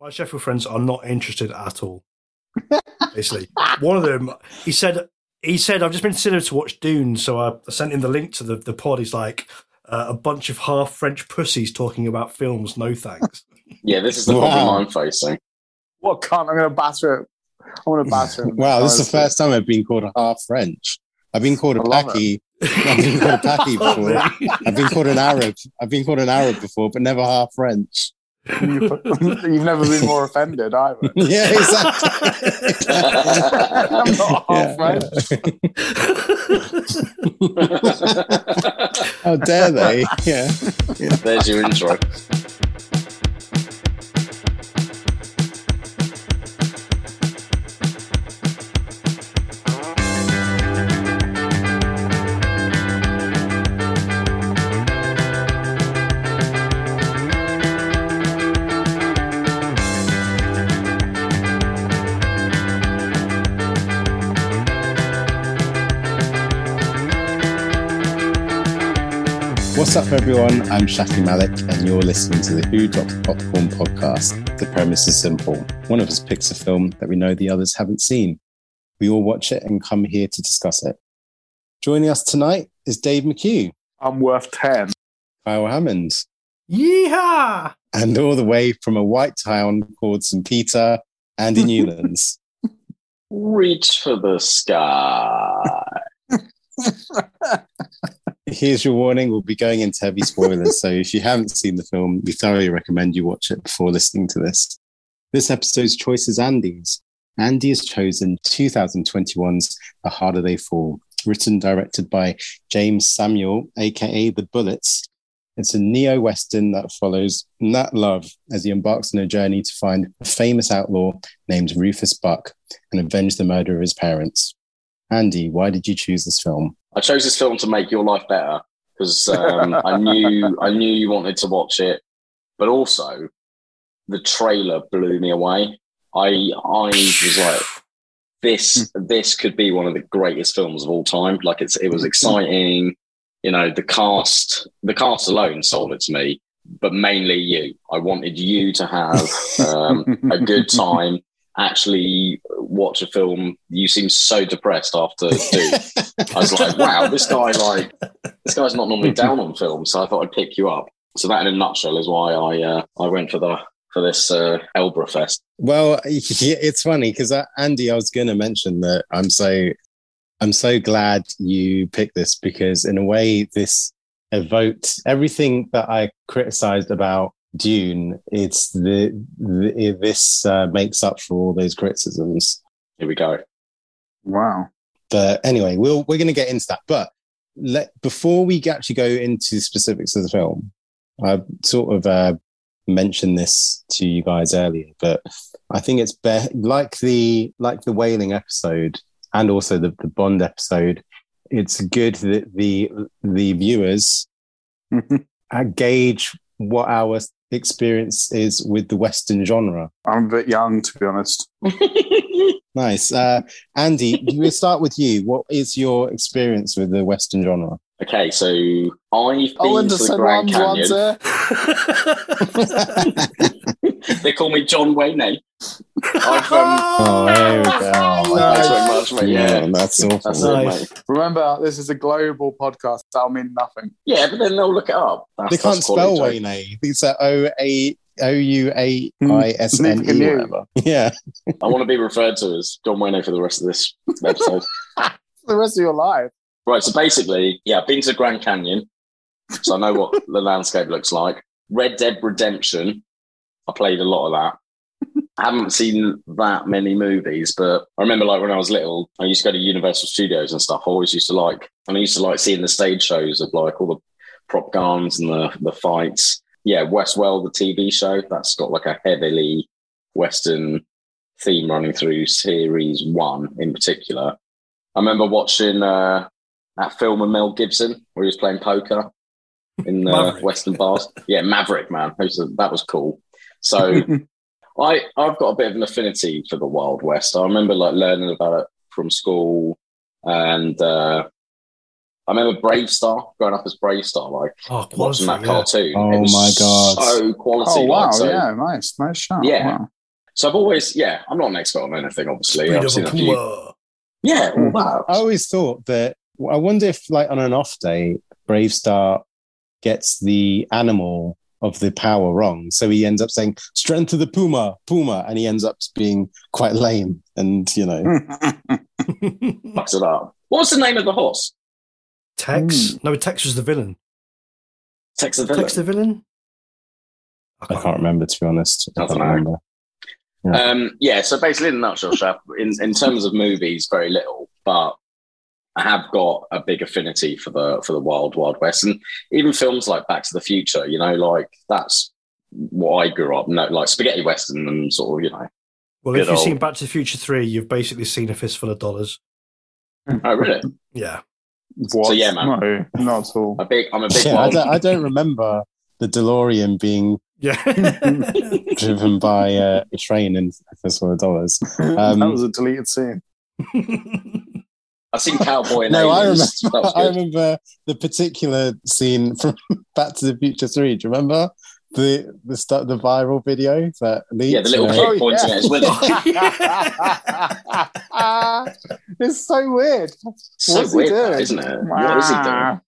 My Sheffield friends are not interested at all. Basically, one of them, he said, he said, I've just been to cinema to watch Dune, so I sent him the link to the, the pod. He's like, uh, a bunch of half French pussies talking about films. No thanks. Yeah, this is the Wow. problem I'm facing. What cunt? I'm going to batter it. I'm going to batter him. Wow, this is the first time I've been called a half French. I've been called a I love Paki. I've been called a Paki before. I've been called an Arab. I've been called an Arab before, but never half French. You've never been more offended either. Yeah, exactly. I'm not half Yeah. French. How dare they? Yeah. There's your intro. What's up, everyone? I'm Shafi Malik, and you're listening to the Who Dropped the Popcorn podcast. The premise is simple. One of us picks a film that we know the others haven't seen. We all watch it and come here to discuss it. Joining us tonight is Dave McHugh, I'm worth 10. Kyle Hammond, Yeehaw! and all the way from a white town called St. Peter, Andy Newlands. Reach for the sky. Here's your warning. We'll be going into heavy spoilers. so if you haven't seen the film, we thoroughly recommend you watch it before listening to this. This episode's choice is Andy's. Andy has chosen 2021's The Harder They Fall, written directed by Jeymes Samuel, aka The Bullitts. It's a neo Western that follows Nat Love as he embarks on a journey to find a famous outlaw named Rufus Buck and avenge the murder of his parents. Andy, why did you choose this film? I chose this film to make your life better because um, I knew I knew you wanted to watch it, but also the trailer blew me away. I I was like, this this could be one of the greatest films of all time. Like it's it was exciting. You know, the cast the cast alone sold it to me, but mainly you. I wanted you to have um, a good time. Actually, watch a film. You seem so depressed after Dune. I was like, wow, this guy like this guy's not normally down on film, so I thought I'd pick you up. So that, in a nutshell, is why I uh, I went for the for this uh, Elbra Fest. Well, it's funny because Andy, I was going to mention that I'm so I'm so glad you picked this because in a way this evoked everything that I criticized about Dune. It's the, the this uh, makes up for all those criticisms. Here we go. Wow. But anyway, we'll we're going to get into that. But let before we actually go into the specifics of the film, I sort of uh, mentioned this to you guys earlier, but I think it's be- like the like the whaling episode and also the, the Bond episode. It's good that the the viewers uh, gauge what our experience is with the Western genre. I'm a bit young, to be honest. Nice, uh, Andy. we'll start with you. What is your experience with the Western genre? Okay, so I've been Oh, to the Grand Canyon. they call me John Wayne. I've, um, Oh, there we go. Oh, thanks very much, mate. Yeah, that's awful. that's Nice. it, mate. Remember, this is a global podcast. That'll mean nothing. Yeah, but then they'll look it up. That's, They can't spell Wayne. It's a O A O U A I S N Neither can E. you. whatever. Yeah. I want to be referred to as John Wayne for the rest of this episode. The rest of your life. Right, so basically, yeah, I've been to Grand Canyon, so I know what the landscape looks like. Red Dead Redemption, I played a lot of that. I haven't seen that many movies, but I remember like when I was little, I used to go to Universal Studios and stuff. I always used to like, and I used to like seeing the stage shows of like all the prop guns and the the fights. Yeah, Westworld, the TV show, that's got like a heavily Western theme running through series one in particular. I remember watching uh, that film with Mel Gibson where he was playing poker in the Western bars. Yeah, Maverick, man. That was, that was cool. So I, I've got a bit of an affinity for the Wild West. I remember like learning about it from school and uh, I remember BraveStarr growing up as BraveStarr, like Oh, watching quality, that yeah. cartoon. Oh it was my God. so quality. Oh wow! like, so, yeah, nice, nice shot. Yeah. Wow. So I've always, yeah, I'm not an expert on anything, obviously. I've seen a a few. puma. Yeah, all Mm. that. I always thought that. I wonder if, like, on an off day, BraveStarr gets the animal of the power wrong, so he ends up saying "strength of the puma, puma," and he ends up being quite lame. And you know, Fucks it up. What was the name of the horse? Tex? No, Tex was the villain. Tex the Villain. Tex the villain? I can't remember to be honest. I Doesn't can't matter. remember. Um, yeah, so basically, in a nutshell, Shaf, in, in terms of movies, very little, but I have got a big affinity for the for the Wild Wild West, and even films like Back to the Future. You know, like that's what I grew up. No, like spaghetti western and sort of, you know. Well, if you've old- seen Back to the Future 3, you've basically seen a fistful of dollars. Oh, really? Yeah. What? So, yeah, man. No, not at all. A big. I'm a big. Yeah, I don't, I don't remember the DeLorean being Yeah. driven by uh, a train in a Fistful of Dollars. Um, that was a deleted scene. I've seen Cowboy and No, I remember. Aliens. That was I remember the particular scene from Back to the Future Three. Do you remember the the start the viral video that leaked? Yeah, the little you kid know? Oh, pointing yeah. at his window. it's so weird. So What's weird, that, doing? isn't it? What is he doing?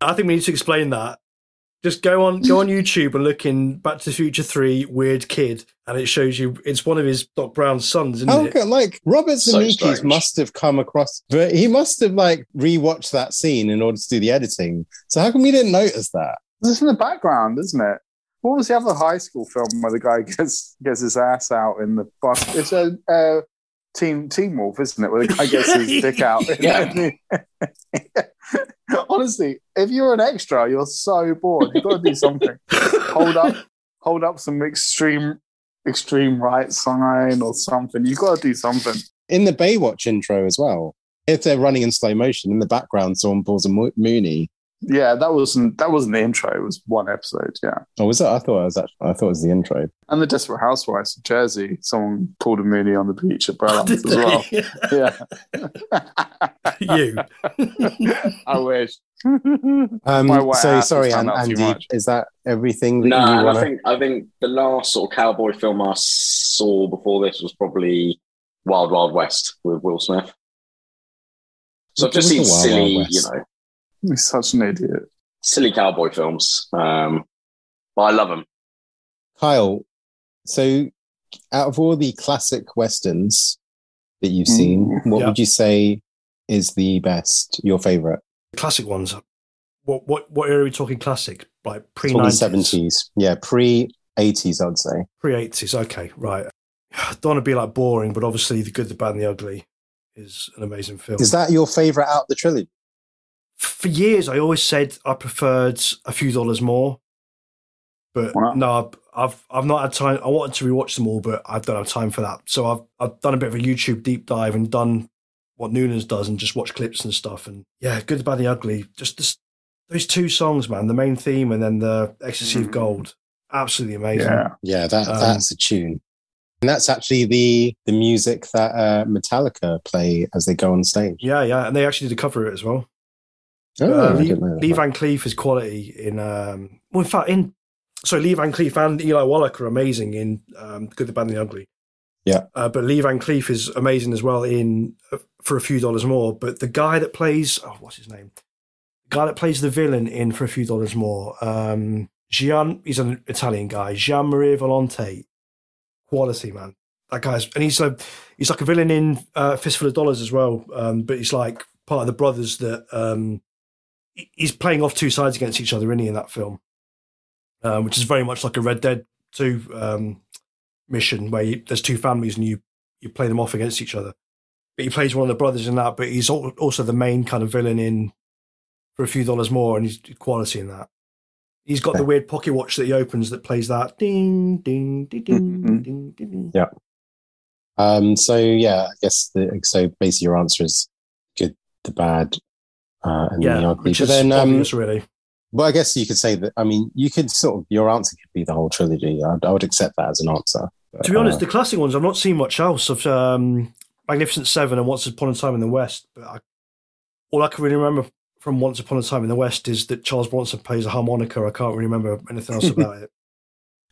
I think we need to explain that. Just go on go on YouTube and look in Back to the Future 3 Weird Kid, and it shows you it's one of his Doc Brown's sons, isn't How it? like Robert So Zemeckis strange. must have come across, but he must have like rewatched that scene in order to do the editing. So how come we didn't notice that? It's in the background, isn't it? What was the other high school film where the guy gets gets his ass out in the bus? It's a uh, Teen Teen Wolf, isn't it? Where the guy gets his dick out. Yeah. Honestly, if you're an extra, you're so bored. You've got to do something. hold up, hold up some extreme, extreme right sign or something. You've got to do something. In the Baywatch intro as well, if they're running in slow motion in the background, someone pulls a Mo- Mooney. Yeah, that wasn't that wasn't the intro. It was one episode. Yeah, Oh, was it? I thought it was actually, I thought it was the intro. and the Desperate Housewives of Jersey. Someone pulled a Mooney on the beach at Brellands as well. Yeah, you. I wish. Um, My white so sorry, has An- found out too Andy. Is that everything that No, you and want I think I think the last sort of cowboy film I saw before this was probably Wild Wild West with Will Smith. So I've just seen was the Wild silly, Wild you know, He's such an idiot. silly cowboy films. Um, but I love them. Kyle, so out of all the classic westerns that you've seen, Mm. what Yeah. would you say is the best? Your favorite? Classic ones. What what what era are we talking classic? Like pre Probably nineties, seventies. Yeah, pre eighties, I'd say. pre eighties. Okay, right. I Don't want to be like boring, but obviously the good, the bad, and the ugly is an amazing film. Is that your favorite out of the trilogy? For years, I always said I preferred a few dollars more, but no, I've, I've I've not had time. I wanted to rewatch them all, but I don't have time for that. So I've I've done a bit of a YouTube deep dive and done what Noonan's does and just watch clips and stuff. And yeah, good, the bad, and the ugly. Just this, those two songs, man. The main theme and then the Ecstasy of Mhm. Gold. Absolutely amazing. Yeah. Yeah, that Um, that's a tune. And that's actually the the music that uh, Metallica play as they go on stage. Yeah, yeah, and they actually did a cover of it as well. Oh, uh, Lee, didn't know that. Lee Van Cleef is quality in. Um, well, in fact, in so Lee Van Cleef and Eli Wallach are amazing in um, Good, the Bad, and the Ugly. Yeah. uh, but Lee Van Cleef is amazing as well in uh, for a few dollars more. But the guy that plays oh, what's his name? The guy that plays the villain in for a few dollars more. Um, Gian, he's an Italian guy. Jean Marie Volonte, quality man. That guy's and he's a he's like a villain in uh, Fistful of Dollars as well. Um, but he's like part of the brothers that um, he's playing off two sides against each other, isn't he, in that film? Um, which is very much like a Red Dead 2 um, mission where you, there's two families and you, you play them off against each other. But he plays one of the brothers in that, but he's also the main kind of villain in for a few dollars more, and he's quality in that. He's got the weird pocket watch that he opens that plays that ding, ding, ding, ding, Mhm. ding, ding, ding. Yeah. Um, so yeah, I guess the, so. Basically, your answer is good, the bad, uh, and the Yeah, ugly. which But is then, um, obvious, really. well, I guess you could say that. I mean, you could sort of your answer could be the whole trilogy. I, I would accept that as an answer. To be honest, Uh, the classic ones, I've not seen much else. Of um, Magnificent Seven and Once Upon a Time in the West, but I, all I can really remember from Once Upon a Time in the West is that Charles Bronson plays a harmonica. I can't really remember anything else about it.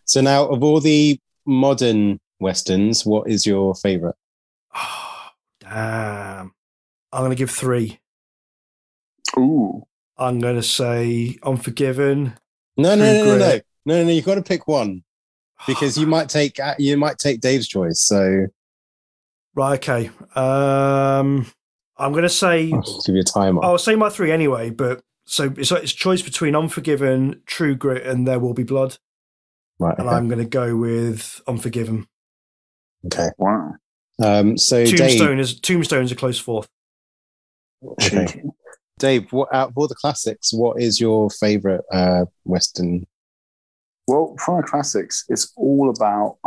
So now, of all the modern westerns, what is your favorite? Oh, damn. I'm going to give three. Ooh. I'm going to say Unforgiven. No, no, no, no, no, no, no. You've got to pick one because you might take uh, you might take Dave's choice. So Right, okay. Um, I'm going to say I'll give you a timer. I'll say my three anyway, but so it's it's choice between Unforgiven, True Grit, and There Will Be Blood, right. and I'm going to go with Unforgiven. okay. Wow. Um, so Tombstone Dave, is Tombstone's a close fourth. okay. Cheeky. Dave, what out of all the classics, what is your favorite uh, western? Well, from the classics, it's all about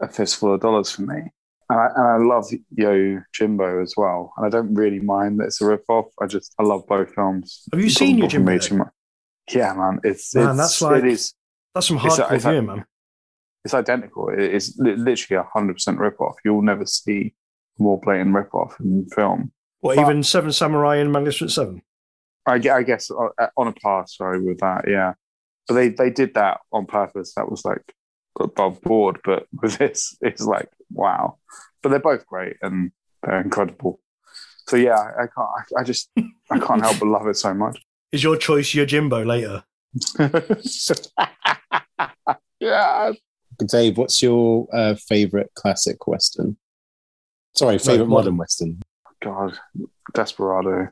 a fistful of dollars for me. And I, and I love Yo Jimbo as well. And I don't really mind that it's a rip off. I just, I love both films. Have you It seen Yojimbo? Yeah, man. It's, Man, it's that's like- it is, That's some It's a- hardcore it's a- viewing, man. it's identical. It- It's literally a hundred percent rip off. You'll never see more blatant rip off in film. What But- even Seven Samurai and Magnificent Seven? I, I guess uh, on a par, sorry, with that, yeah. But they, they did that on purpose. That was like above board. But with this, it's like, wow. But they're both great and they're incredible. So yeah, I I can't, I, I just, I can't help but love it so much. Is your choice Yojimbo later? yeah. Dave, what's your uh, favorite classic western? Sorry, favorite modern. modern western. God, Desperado.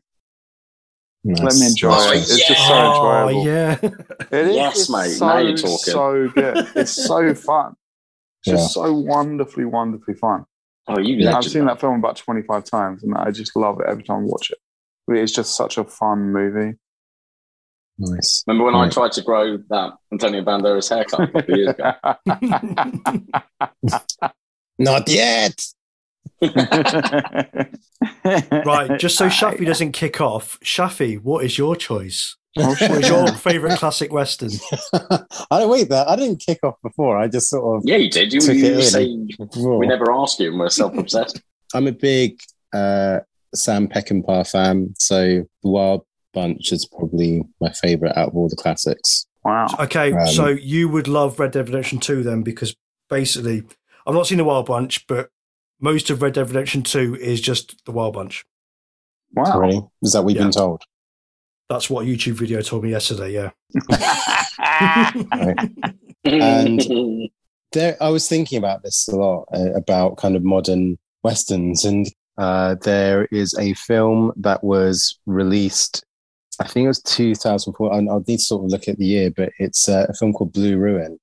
Nice. Let me enjoy Oh, it. It's just so oh enjoyable. yeah. It is Yes, mate. So, Now you're talking. So good. It's so fun. It's Yeah. just so wonderfully, wonderfully fun. Oh, you I've legend. seen that film about 25 times and I just love it every time I watch it. It's just such a fun movie. Nice. Remember when I tried to grow that Antonio Banderas haircut a couple of years ago? Not yet. Right, just so Shafi doesn't kick off, Shafi, what is your choice? Oh, What your favourite classic western? I don't wait that. I didn't kick off before. I just sort of Yeah, you did. You, Took you it in. say we never ask you, and we're self-obsessed. I'm a big uh, Sam Peckinpah fan, so The Wild Bunch is probably my favorite out of all the classics. Wow. Okay, Um, so you would love Red Dead Redemption 2 then, because basically, I've not seen the Wild Bunch, but most of Red Dead Redemption 2 is just the Wild Bunch. Wow. Really? Is that what we've Yeah. been told? That's what a YouTube video told me yesterday, yeah. And- there i was thinking about this a lot uh, about kind of modern westerns and uh, there is a film that was released i think it was 2004 and i'll need to sort of look at the year but it's uh, a film called blue ruin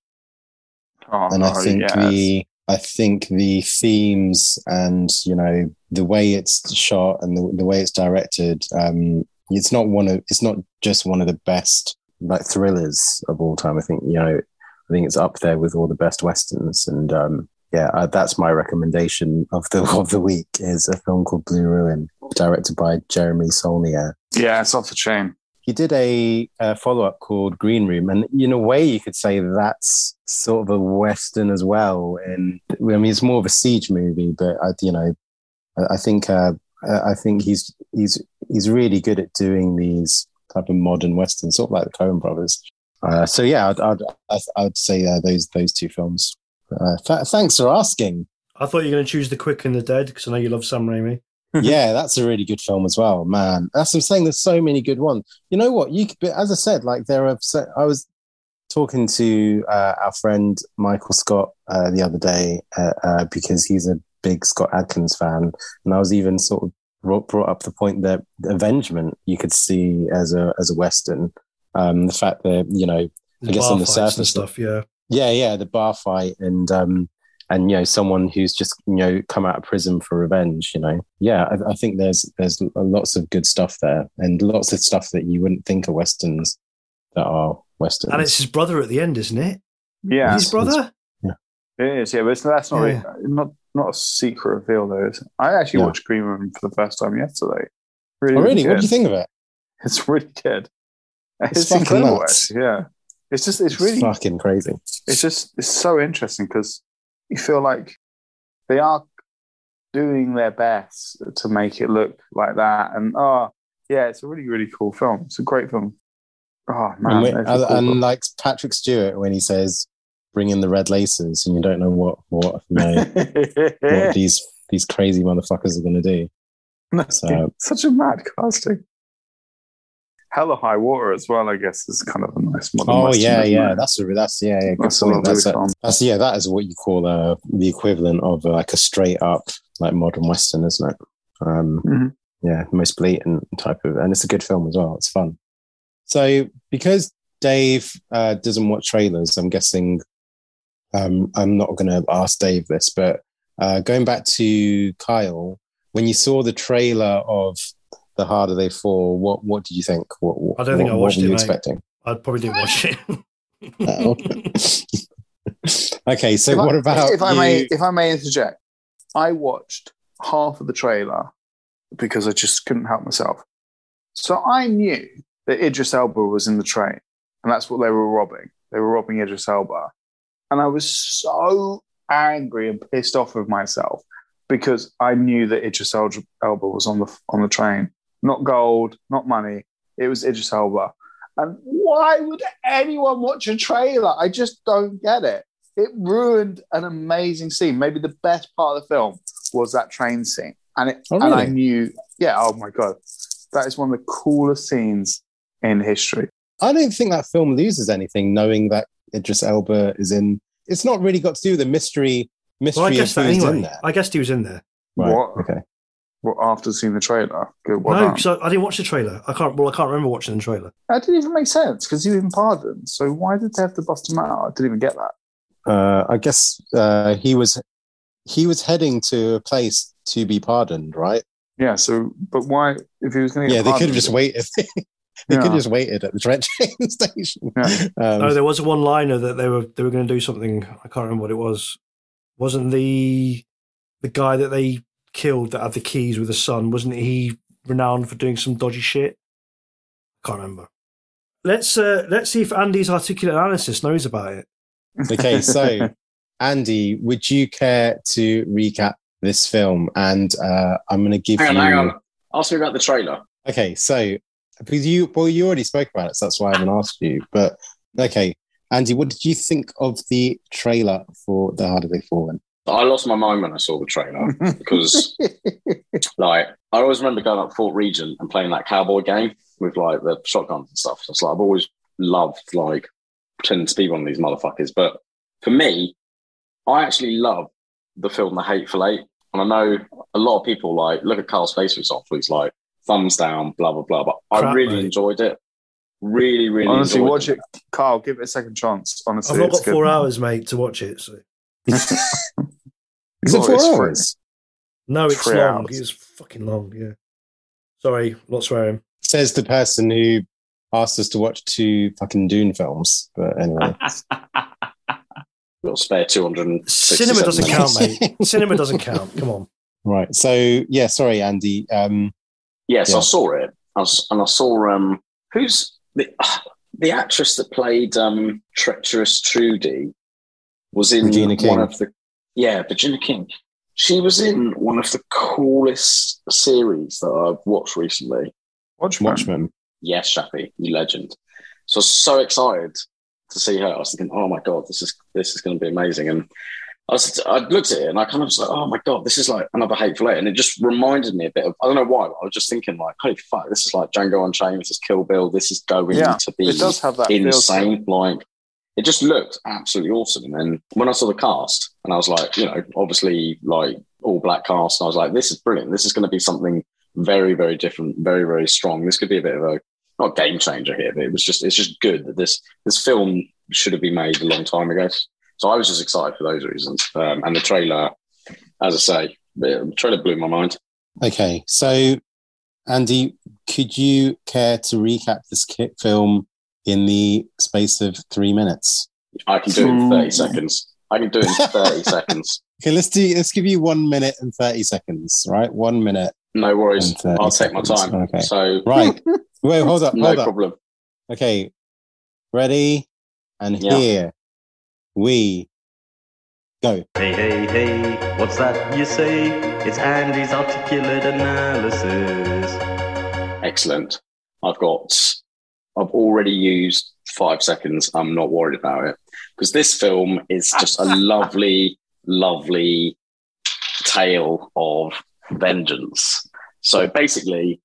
oh, and i think yes. the i think the themes and you know the way it's shot and the, the way it's directed um it's not one of it's not just one of the best like thrillers of all time i think you know i think it's up there with all the best westerns and um yeah uh, that's my recommendation of the of the week is a film called blue ruin directed by jeremy saulnier Yeah, it's off the chain. He did a, a follow up called Green Room, and in a way, you could say that's sort of a western as well. And I mean, it's more of a siege movie, but I, you know, I, I think uh, I think he's he's he's really good at doing these type of modern westerns, sort of like the Coen Brothers. Uh, so yeah, I'd I'd, I'd, say uh, those those two films. Uh, th- thanks for asking. I thought you were going to choose The Quick and the Dead, because I know you love Sam Raimi. yeah, that's a really good film as well, man. That's what I'm saying. There's so many good ones. You know what? You could, but as I said, like there are. I was talking to uh, our friend Michael Scott uh, the other day uh, uh, because he's a big Scott Adkins fan, and I was even sort of brought, brought up the point that Avengement you could see as a as a western. Um, the fact that you know I guess on the surface- stuff, yeah. yeah, yeah, the bar fight and um and you know someone who's just you know come out of prison for revenge. You know, yeah, I, I think there's there's lots of good stuff there and lots of stuff that you wouldn't think are westerns that are westerns. And it's his brother at the end, isn't it? Yeah, his brother? Yeah. it is. Yeah, but it's, that's not Yeah. really, not not a secret reveal though. Is it? I actually Yeah. watched Green Room for the first time yesterday. Really, oh, really? What do you think of it? It's really good. It's It's, fucking incredible. nuts. Yeah, it's just it's really fucking crazy. it's just it's so interesting because you feel like they are doing their best to make it look like that. And oh, yeah, it's a really, really cool film. It's a great film. Oh man, and, we- it's a and, cool and film. like Patrick Stewart when he says, "Bring in the red laces," and you don't know what what you know what these these crazy motherfuckers are going to do. So- Such a mad casting. Hell or High Water as well, I guess, is kind of a nice modern. Oh Western, yeah, yeah. it? That's a that's yeah, yeah. That's a That's, a, that's yeah. That is what you call uh, the equivalent of uh, like a straight up like modern western, isn't it? Um, Mhm. Yeah, most blatant type of, and it's a good film as well. It's fun. So because Dave uh, doesn't watch trailers, I'm guessing um, I'm not going to ask Dave this, but uh, going back to Kyle, when you saw the trailer of The Harder They Fall, what what did you think? What, what I don't think what, I watched what were you mate. expecting? I probably didn't watch it. Oh. okay, so If I- what about if I you? may if I may interject, I watched half of the trailer because I just couldn't help myself. So I knew that Idris Elba was in the train, and that's what they were robbing. They were robbing Idris Elba, and I was so angry and pissed off with myself because I knew that Idris Elba was on the on the train. Not gold, not money. It was Idris Elba. And why would anyone watch a trailer? I just don't get it. It ruined an amazing scene. Maybe the best part of the film was that train scene. And it Oh, and I knew, yeah, oh my god. That is one of the coolest scenes in history. I don't think that film loses anything knowing that Idris Elba is in. It's not really got to do with the mystery mystery well, I guess that who's in there. I guessed he was in there. Right. What? Okay. Well, after seeing the trailer. Good well no, done. because I, I didn't watch the trailer. I can't. Well, I can't remember watching the trailer. That didn't even make sense because he was in pardon. So why did they have to bust him out? I didn't even get that. Uh, I guess uh, he was he was heading to a place to be pardoned, right? Yeah, so but why if he was gonna get Yeah, they could have just waited. they Yeah. could have just waited at the train station. Yeah. Um, no, there was a one-liner that they were they were going to do something. I can't remember what it was. Wasn't the the guy that they killed that had the keys with the son? Wasn't he renowned for doing some dodgy shit? I Can't remember. Let's uh, let's see if Andy's articulate analysis knows about it. okay, so Andy, would you care to recap this film? And uh, I'm going to give Hang on, you. hang on. Ask me about the trailer. Okay, so because you well, you already spoke about it, so that's why I haven't asked you. But okay, Andy, what did you think of the trailer for The Harder They Fall? I lost my mind when I saw the trailer because, like, I always remember going up Fort Regent and playing that cowboy game with like the shotguns and stuff. So it's like I've always loved like pretending to be one of these motherfuckers. But for me, I actually love the film The Hateful Eight, and I know a lot of people like look at Carl's face for example. He's like thumbs down, blah blah blah. But I really mate. enjoyed it. Really, really Honestly, enjoyed watch it. Carl, give it a second chance. Honestly, I've not got good. four hours, mate, to watch it. So. Is it four it's free. hours? No, it's Three long. hours. It's fucking long. Yeah. Sorry, not swearing. Says the person who asked us to watch two fucking Dune films. But anyway, Got a spare two hundred. Cinema doesn't count, mate. Cinema doesn't count. Come on. right. So yeah, sorry, Andy. Um, Yes, Yeah. I saw it. I was, and I saw um who's the the actress that played um treacherous Trudy was in Regina King. one of the yeah Virginia King. She was in one of the coolest series that I've watched recently. Watchmen. Watchmen. Yes, Shappy, you legend. So I was so excited to see her. I was thinking, oh my god, this is this is going to be amazing. And I was, I looked at it and I kind of was like, oh my god, this is like another Hateful Eight, and it just reminded me a bit of I don't know why. But I was just thinking like, holy fuck, this is like Django Unchained. This is Kill Bill. This is going Yeah, to be It does have that feel insane. Like it just looked absolutely awesome. And when I saw the cast, and I was like, you know, obviously like all black cast, and I was like, this is brilliant. This is going to be something very, very different, very, very strong. This could be a bit of a not game changer here, but it was just it's just good that this this film should have been made a long time ago. So I was just excited for those reasons. Um, and the trailer, as I say, the trailer blew my mind. Okay, so Andy, could you care to recap this film in the space of three minutes? I can do it in Hmm. 30 seconds. I can do it in 30 seconds. Okay, let's do. Let's give you one minute and thirty seconds. Right, one minute. No worries. I'll take my time. Okay. So Right. Wait, hold up, no hold up. problem. Okay, ready, and Yeah. here we Go. Hey, hey, hey, what's that you say? It's Andy's articulate analysis. Excellent. I've got, I've already used five seconds. I'm not worried about it because this film is just a lovely, lovely tale of vengeance. So basically,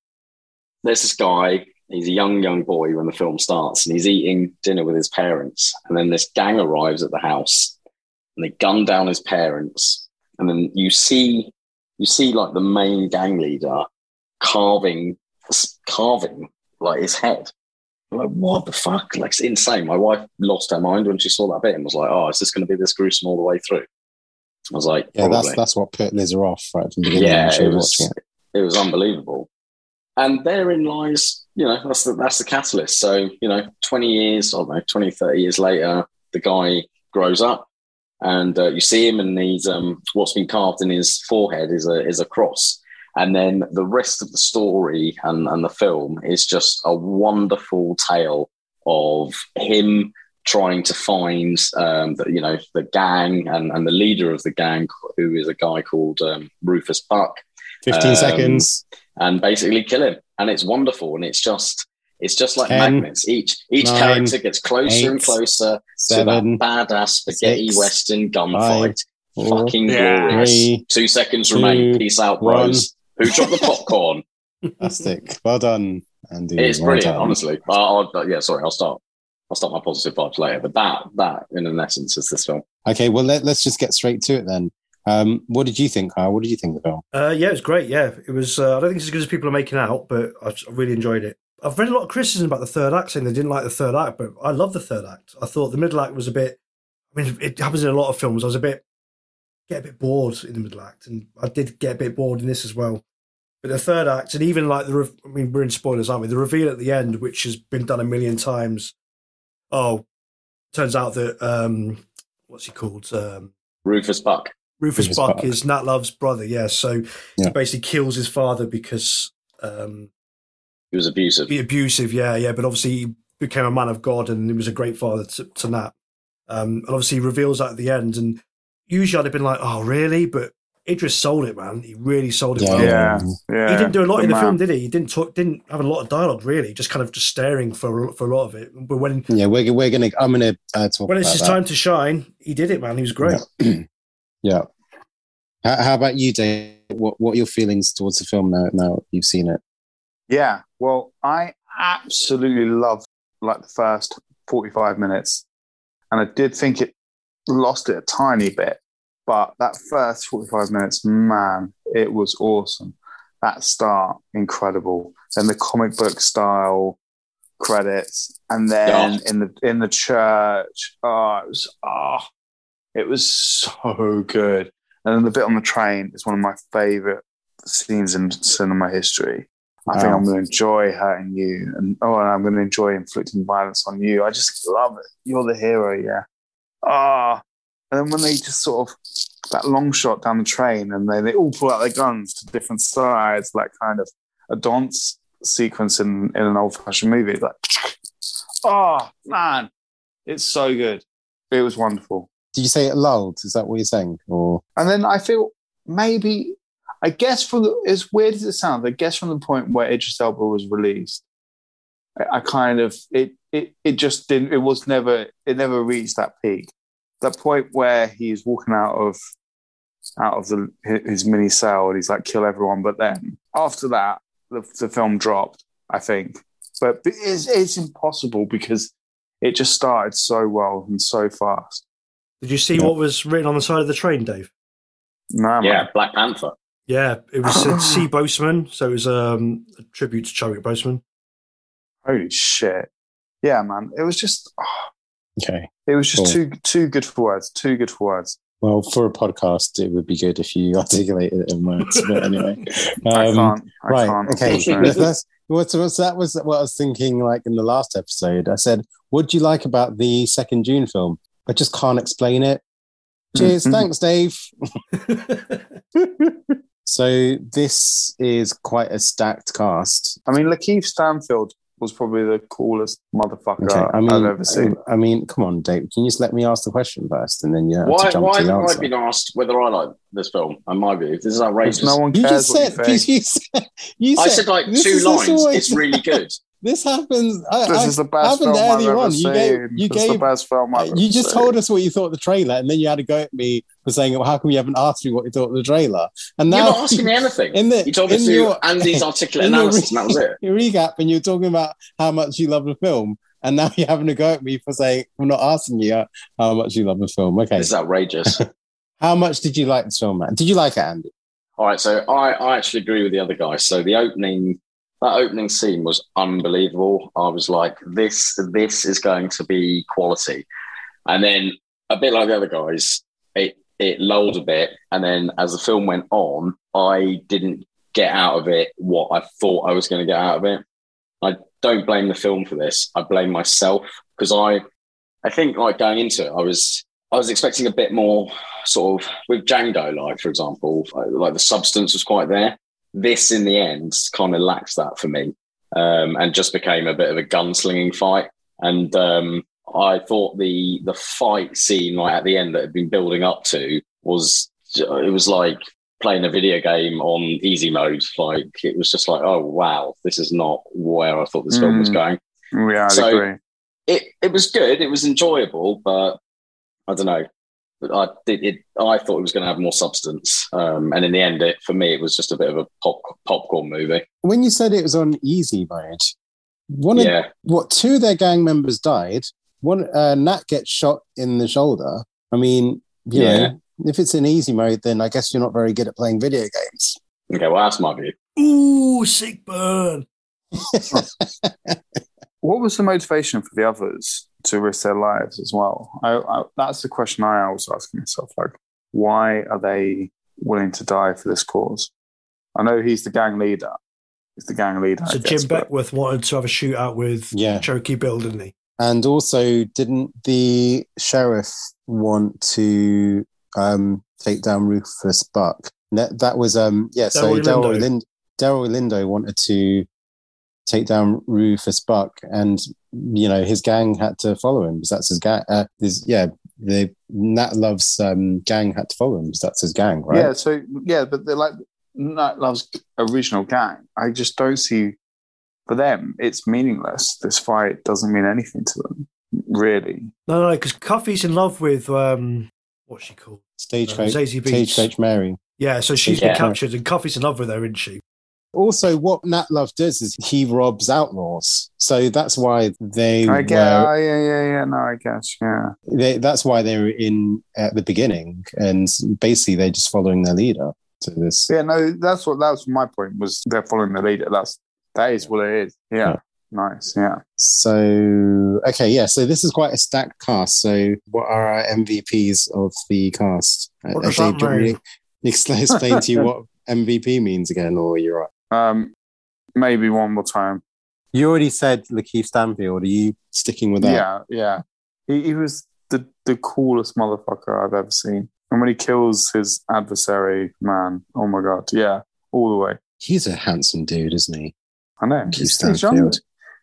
there's this guy, he's a young, young boy when the film starts, and he's eating dinner with his parents. And then this gang arrives at the house and they gun down his parents. And then you see, you see like the main gang leader carving, carving like his head. Like, what the fuck? Like, it's insane. My wife lost her mind when she saw that bit and was like, oh, is this going to be this gruesome all the way through? I was like, Yeah, that's probably. that's what put Liz off right from the beginning. yeah, it was was, it. it was unbelievable. And therein lies, you know, that's the, that's the catalyst. So, you know, 20 years, I don't know, 20, 30 years later, the guy grows up and uh, you see him and he's, um, what's been carved in his forehead is a, is a cross. And then the rest of the story and, and the film is just a wonderful tale of him trying to find um, the, you know the gang and, and the leader of the gang who is a guy called um, Rufus Buck Fifteen um, seconds. and basically kill him and it's wonderful and it's just it's just like Ten, magnets each each nine, character gets closer and closer Seven. to that badass spaghetti six, western gunfight four, fucking Yeah. glorious three, two seconds two, remain peace out one. bros who dropped the popcorn Fantastic. Well done, Andy. it's well brilliant done. honestly I'll, I'll- yeah sorry I'll start I'll start my positive vibes later but that that in an essence is this film Okay, well let, let's just get straight to it then. Um, what did you think, Kyle? What did you think of the film? Uh, yeah, it was great. Yeah, it was. Uh, I don't think it's as good as people are making out, but I I really enjoyed it. I've read a lot of criticism about the third act, saying they didn't like the third act, but I love the third act. I thought the middle act was a bit. I mean, it happens in a lot of films. I was a bit get a bit bored in the middle act, and I did get a bit bored in this as well. But the third act, and even like the, re- I mean, we're in spoilers, aren't we? The reveal at the end, which has been done a million times. Oh, turns out that um, what's he called? Um, Rufus Buck Rufus, Rufus Buck, Buck. is Nat Love's brother, yeah. So Yeah. he basically kills his father because um, he was abusive he abusive, yeah, yeah. But obviously he became a man of God and he was a great father to, to Nat. Um, and obviously he reveals that at the end. And usually I'd have been like, oh, really? But Idris sold it, man. He really sold it Yeah. well. Yeah, yeah. He didn't do a lot Good in the man. film, did he? He didn't talk, didn't have a lot of dialogue, really. Just kind of just staring for for a lot of it. But when Yeah, we're we're gonna. I'm gonna uh, talk when it's his that. time to shine, he did it, man. He was great. Yeah. How, how about you, Dave? What what are your feelings towards the film now? Now you've seen it. Yeah, well, I absolutely loved like the first 45 minutes. And I did think it lost it a tiny bit. But that first 45 minutes, man, it was awesome. That start, incredible. Then the comic book style credits. And then Yeah. in the in the church, oh, it was oh, it was so good. And then the bit on the train is one of my favorite scenes in cinema history. I think. I'm going to enjoy hurting you, and oh, and I'm going to enjoy inflicting violence on you. I just love it. You're the hero, yeah. Ah, and then when they just sort of that long shot down the train, and they they all pull out their guns to different sides, like kind of a dance sequence in in an old fashioned movie. It's like, oh man, it's so good. It was wonderful. Did you say it lulled? Is that what you're saying? Or And then I feel maybe, I guess from the, as weird as it sounds, I guess from the point where Idris Elba was released, I, I kind of, it, it, it just didn't, it was never, it never reached that peak. That point where he's walking out of, out of the, his mini cell and he's like, kill everyone. But then after that, the, the film dropped, I think. But it's, it's impossible because it just started so well and so fast. Did you see Yeah. what was written on the side of the train, Dave? No, man. yeah Black Panther Yeah, it was said C. Boseman, so it was um, a tribute to Chadwick Boseman. Holy shit. Yeah, man. It was just oh, okay. it was just Cool. too too good for words. Too good for words. Well, for a podcast, it would be good if you articulated it in words. But anyway, I Um, can't. I right. can't. Okay. unfortunately. That's, what's, what's that was what I was thinking. Like in the last episode, I said, "What do you like about the second Dune film?" I just can't explain it. Cheers. Mhm. Thanks, Dave. So this is quite a stacked cast. I mean, Lakeith Stanfield was probably the coolest motherfucker Okay, I mean, I've ever seen. I mean, come on, Dave. Can you just let me ask the question first, and then you have Why, to jump why to the haven't I been asked whether I like this film? In my view, this is outrageous. Because no one You cares just what said, you think. you said, you I said, said like two lines. always- It's really good. This happens. I, This I, is the best film I've ever on. seen. You gave, you It's the best film I've ever you just seen. told us what you thought of the trailer, and then you had to go at me for saying, "Well, how come you haven't asked me what you thought of the trailer?" And now You're not asking me anything. in the- you told me in to your- Andy's articulate in your analysis, and that was it. your recap, and you're talking about how much you love the film, and now you're having to go at me for saying I'm not asking you how much you love the film. Okay, This is outrageous. how much did you like this film, man? Did you like it, Andy? All right, so I, I actually agree with the other guy. So the opening, that opening scene was unbelievable. I was like, this, this is going to be quality. And then a bit like the other guys, it it lulled a bit, and then as the film went on, I didn't get out of it what I thought I was going to get out of it. I don't blame the film for this. I blame myself because I, I think like going into it, I was I was expecting a bit more sort of with Django, like for example, like the substance was quite there. This, in the end, kind of lacks that for me, um, and just became a bit of a gunslinging fight. And um, I thought the the fight scene, like at the end, that had been building up to, was it was like playing a video game on easy mode. Like it was just like, oh wow, this is not where I thought this film was Mm. going Yeah, I'd So- agree. it it was good. It was enjoyable, but I don't know. But I did it. I thought it was going to have more substance, um, and in the end, it for me it was just a bit of a pop popcorn movie. When you said it was on easy mode, one of what two of their gang members died. One uh, Nat gets shot in the shoulder. I mean, you Yeah. know, if it's in easy mode, then I guess you're not very good at playing video games. okay. Well, that's my view. Ooh, sick burn. What was the motivation for the others to risk their lives as well? I, I, that's the question I was asking myself. Like, why are they willing to die for this cause? I know he's the gang leader. He's the gang leader. So guess, Jim but- Beckwourth wanted to have a shootout with Yeah. Cherokee Bill, didn't he? And also, didn't the sheriff want to um, take down Rufus Buck? That, that was um yeah. So Daryl Delroy Lindo. Lind Delroy Lindo wanted to take down Rufus Buck, and you know his gang had to follow him because that's his gang. Uh, his, yeah, the Nat Love's um, gang had to follow him because that's his gang, right? Yeah, so yeah, but they're like Nat Love's original gang. I just don't see for them. It's meaningless. This fight doesn't mean anything to them, really. No, no, because Cuffee's in love with um, what's she called? Stagecoach, Uh, Zazie Beetz. Stagecoach Mary. Yeah, so she's Yeah. been captured, and Cuffee's in love with her, isn't she? Also, what Nat Love does is he robs outlaws, so that's why they I get. were. Oh, yeah, yeah, yeah. No, I guess. Yeah. they, that's why they were in at the beginning, and basically they're just following their leader to this. Yeah, no, that's what that's my point was they're following the leader. That's that is what it is. Yeah. Yeah. Nice. Yeah. So okay, yeah. So this is quite a stacked cast. So what are our MVPs of the cast? What does that Dave, do you want me mean? to explain, explain to you what MVP means again, or you're right? Um maybe one more time. You already said Lakeith Stanfield. Are you sticking with that? Yeah, yeah. He, he was the, the coolest motherfucker I've ever seen. And when he kills his adversary, man, oh my god, yeah, all the way. He's a handsome dude, isn't he? I know. Keith He's, he's younger. Stanfield.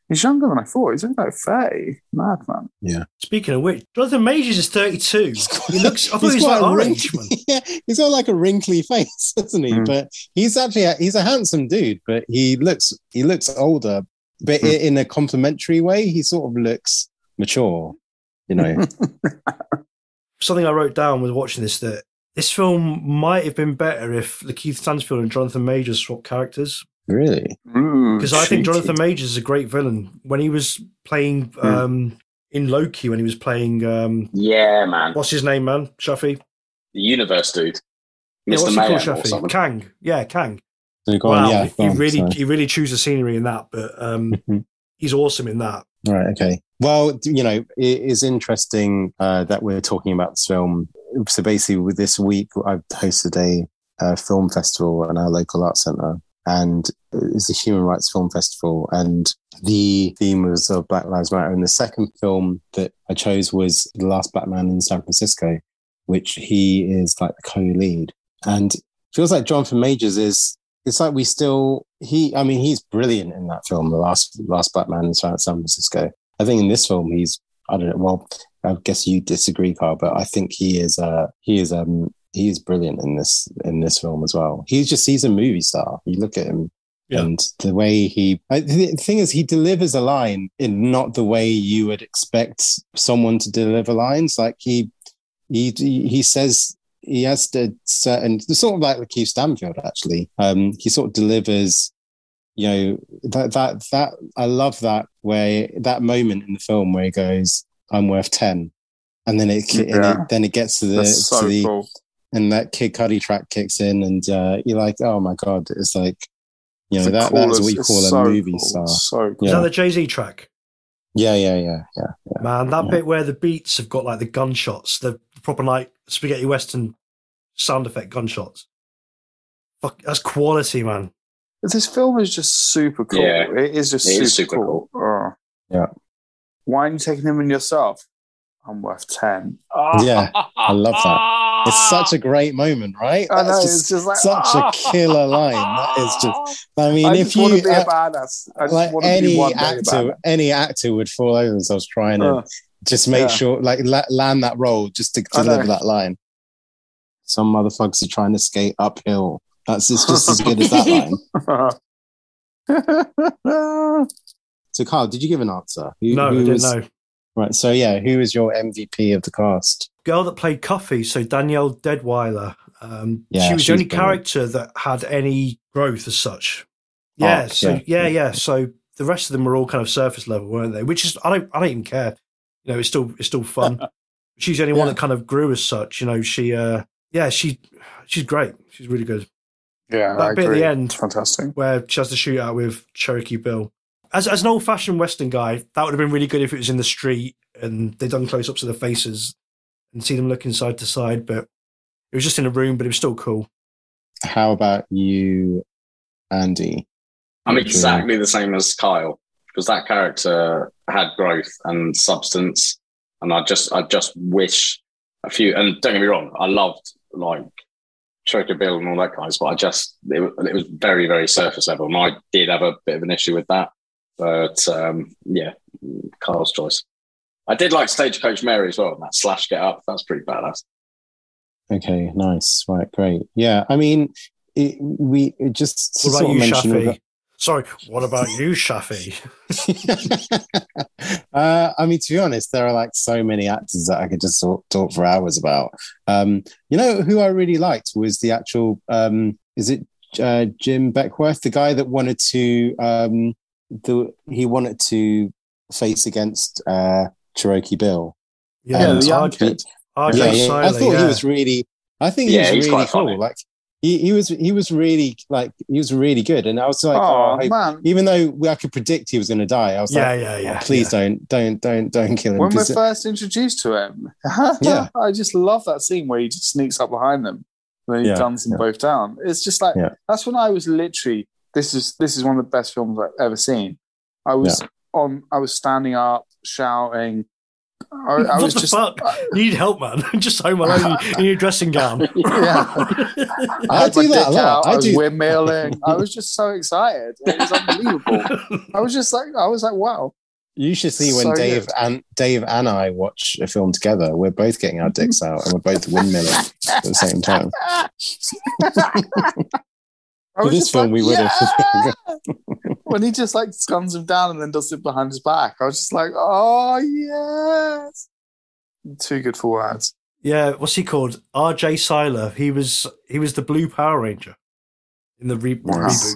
He's younger than I thought. He's only like 30. Mad man. Yeah. Speaking of which, Jonathan Majors is 32. He's got- He looks. I thought he's he was got like a our wrinkly- age, man. yeah, he's got like a wrinkly face, doesn't he? Mm. But he's actually a, he's a handsome dude, but he looks he looks older, but Mm. in a complimentary way. He sort of looks mature, you know. Something I wrote down was watching this that this film might have been better if Lakeith Stansfield and Jonathan Majors swapped characters. Really? Because I think. Jonathan Majors is a great villain. When he was playing Hmm. um, in Loki, when he was playing um, Yeah, man. what's his name, man? Shafi. The universe dude, Yeah, Mr. what's he Mayhem called? or Shafi. something. Kang. Yeah, Kang. So go wow, on, yeah, go he on, really, sorry. he really chews the scenery in that. But um, he's awesome in that. Right. Okay. Well, you know, it is interesting uh, that we're talking about this film. So basically, with this week, I've hosted a, uh film festival in our local art centre, and it's a human rights film festival. And the theme was of Black Lives Matter. And the second film that I chose was The Last Black Man in San Francisco, which he is like the co-lead. And feels like Jonathan Majors is it's like we still he. I mean, he's brilliant in that film, the last last Black Man in San Francisco. I think in this film, he's I don't know. Well, I guess you disagree, Carl, but I think he is. Uh, he is. Um, he is brilliant in this in this film as well. He's just he's a movie star. You look at him. Yeah. And the way he, I- the thing is, he delivers a line in not the way you would expect someone to deliver lines. Like he, he, he says he has to certain sort of like Lakeith Stanfield actually. Um, he sort of delivers, you know, that that that I love that way that moment in the film where he goes, "I'm worth 10. and then it, Yeah. it then it gets to the so to the cool. And that Kid Cudi track kicks in, and uh, you're like, oh my god, it's like, you know, The that that's what we call a so movie cool, star. So Is Yeah. that the Jay Z track? Yeah, yeah, yeah, yeah. Man, that Yeah. bit where the beats have got like the gunshots, the proper like spaghetti western sound effect gunshots. Fuck, that's quality, man. This film is just super cool. Yeah. it is just It super, is super cool. Oh. Yeah. Why aren't you taking him in yourself? I'm worth ten. Yeah, I love that. It's such a great moment, right? I know. That's it's just just like such a killer line. That is just. I mean, I if just you to be uh, a badass. I like want to be any one actor, badass. any actor would fall over themselves trying to Uh, just make yeah. sure, like, la- land that role just to I know. deliver that line. Some motherfuckers are trying to skate uphill. That's it's just as good as that line. So, Carl, did you give an answer? Who- no, I who didn't was- know. Right. So, yeah, who is your MVP of the cast? Girl that played Cuffee, so Danielle Deadwyler. Um, Yeah, she was the only brilliant. character that had any growth as such. Yeah, Arc, so yeah. yeah, yeah, So the rest of them were all kind of surface level, weren't they? Which is I don't I don't even care. You know, it's still it's still fun. she's the only one that kind of grew as such. You know, she uh yeah, she she's great. She's really good. yeah, That I bit at the end Fantastic. where she has to shoot out with Cherokee Bill. As as an old fashioned Western guy, that would have been really good if it was in the street and they'd done close ups of the faces and see them looking side to side. But it was just in a room, but it was still cool. How about you, Andy? I'm exactly the same as Kyle because that character had growth and substance, and I just I just wish a few. And don't get me wrong, I loved like Cherokee Bill and all that guys, but I just it, it was very very surface level, and I did have a bit of an issue with that. But um, yeah, Kyle's choice. I did like Stagecoach Mary as well. That slash get up, that's pretty badass. Okay, nice. Right, great. Yeah, I mean, it, we it just What sort about of you, mention all Shafi? Sorry, what about you, Shafi? uh, I mean, to be honest, there are like so many actors that I could just talk, talk for hours about. Um, you know, who I really liked was the actual. Um, is it uh, Jim Beckwourth, the guy that wanted to? Um, the he wanted to face against uh, Cherokee Bill. Yeah, And the young RJ kid. RJ yeah, yeah. I thought yeah. he was really. I think he Yeah, was really cool. funny. Like he, he was he was really like he was really good, and I was like, oh, oh I man, even though we- I could predict he was going to die, I was yeah, like, yeah, oh, yeah. please yeah. don't, don't, don't, don't kill him. when we're 'cause- first introduced to him, Yeah. I just love that scene where he just sneaks up behind them and then he Yeah, guns them yeah. both down. It's just like Yeah. that's when I was literally this is this is one of the best films I've ever seen. I was on, I was standing up, shouting. I, I what was the just fuck? You need help, man. just home alone in your dressing gown. yeah. I I do that a lot. out. I I was do- windmilling. I was just so excited. It was unbelievable. I was just like, I was like, wow. you should see when So Dave good. and Dave and I watch a film together. We're both getting our dicks out and we're both windmilling at the same time. I For this just film, like, we would have. "Yeah!" when he just like guns him down and then does it behind his back. I was just like, oh yes, too good for words. Yeah, what's he called? R.J. Cyler. He was he was the Blue Power Ranger in the re- Wow. reboot.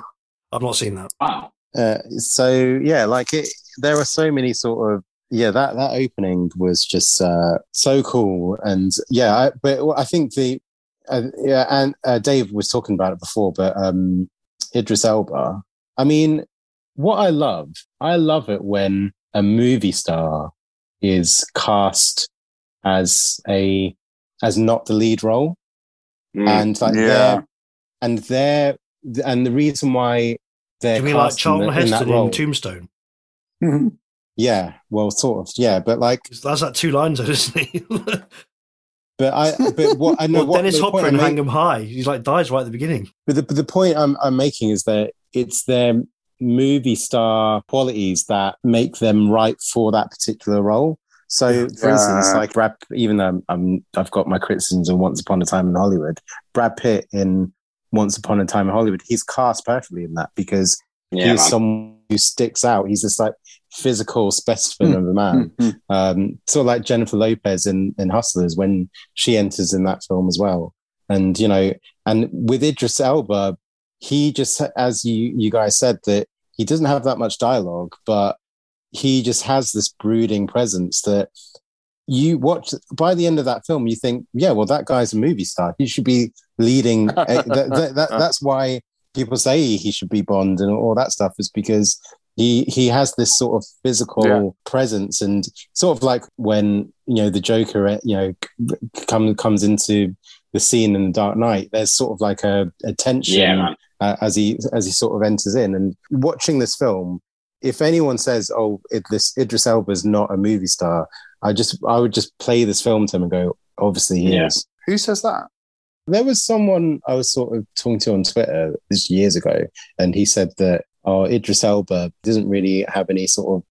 I've not seen that. Wow. Uh, so yeah, like it, there are so many sort of yeah that that opening was just uh, so cool and yeah, I, but I think the uh, yeah and uh, Dave was talking about it before, but um, Idris Elba. I mean, what I love, I love it when a movie star is cast as a as not the lead role Mm. and like Yeah. they're and they're and the reason why they're Do you mean like cast in, Charlton the- in that Heston role in Tombstone? yeah well sort of yeah but like That's like two lines, though, isn't he? But I, but what I know, Well, what, Dennis the Hopper I'm in making- Hang 'em High. He's like dies right at the beginning. But the, but the point I'm, I'm making is that it's their movie star qualities that make them right for that particular role. So, for Yeah. instance, like Brad, even though I'm, I've got my criticisms of Once Upon a Time in Hollywood, Brad Pitt in Once Upon a Time in Hollywood, he's cast perfectly in that because Yeah, he's man. someone who sticks out. He's just like physical specimen of a man. Mhm. Um, sort of like Jennifer Lopez in, in Hustlers when she enters in that film as well. And, you know, and with Idris Elba, he just, as you, you guys said, that he doesn't have that much dialogue, but he just has this brooding presence that you watch by the end of that film, you think, yeah, well, that guy's a movie star. He should be leading. uh, that, that, that, that's why people say he should be Bond and all that stuff is because he he has this sort of physical Yeah. presence and sort of like when you know the Joker uh, you know comes comes into the scene in the Dark Knight. There's sort of like a, a tension Yeah, uh, as he as he sort of enters in. And watching this film, if anyone says, "Oh, it, this Idris Elba is not a movie star," I just I would just play this film to him and go, "Obviously, he Yeah. is." Who says that? There was someone I was sort of talking to on Twitter this years ago, and he said that oh, Idris Elba doesn't really have any sort of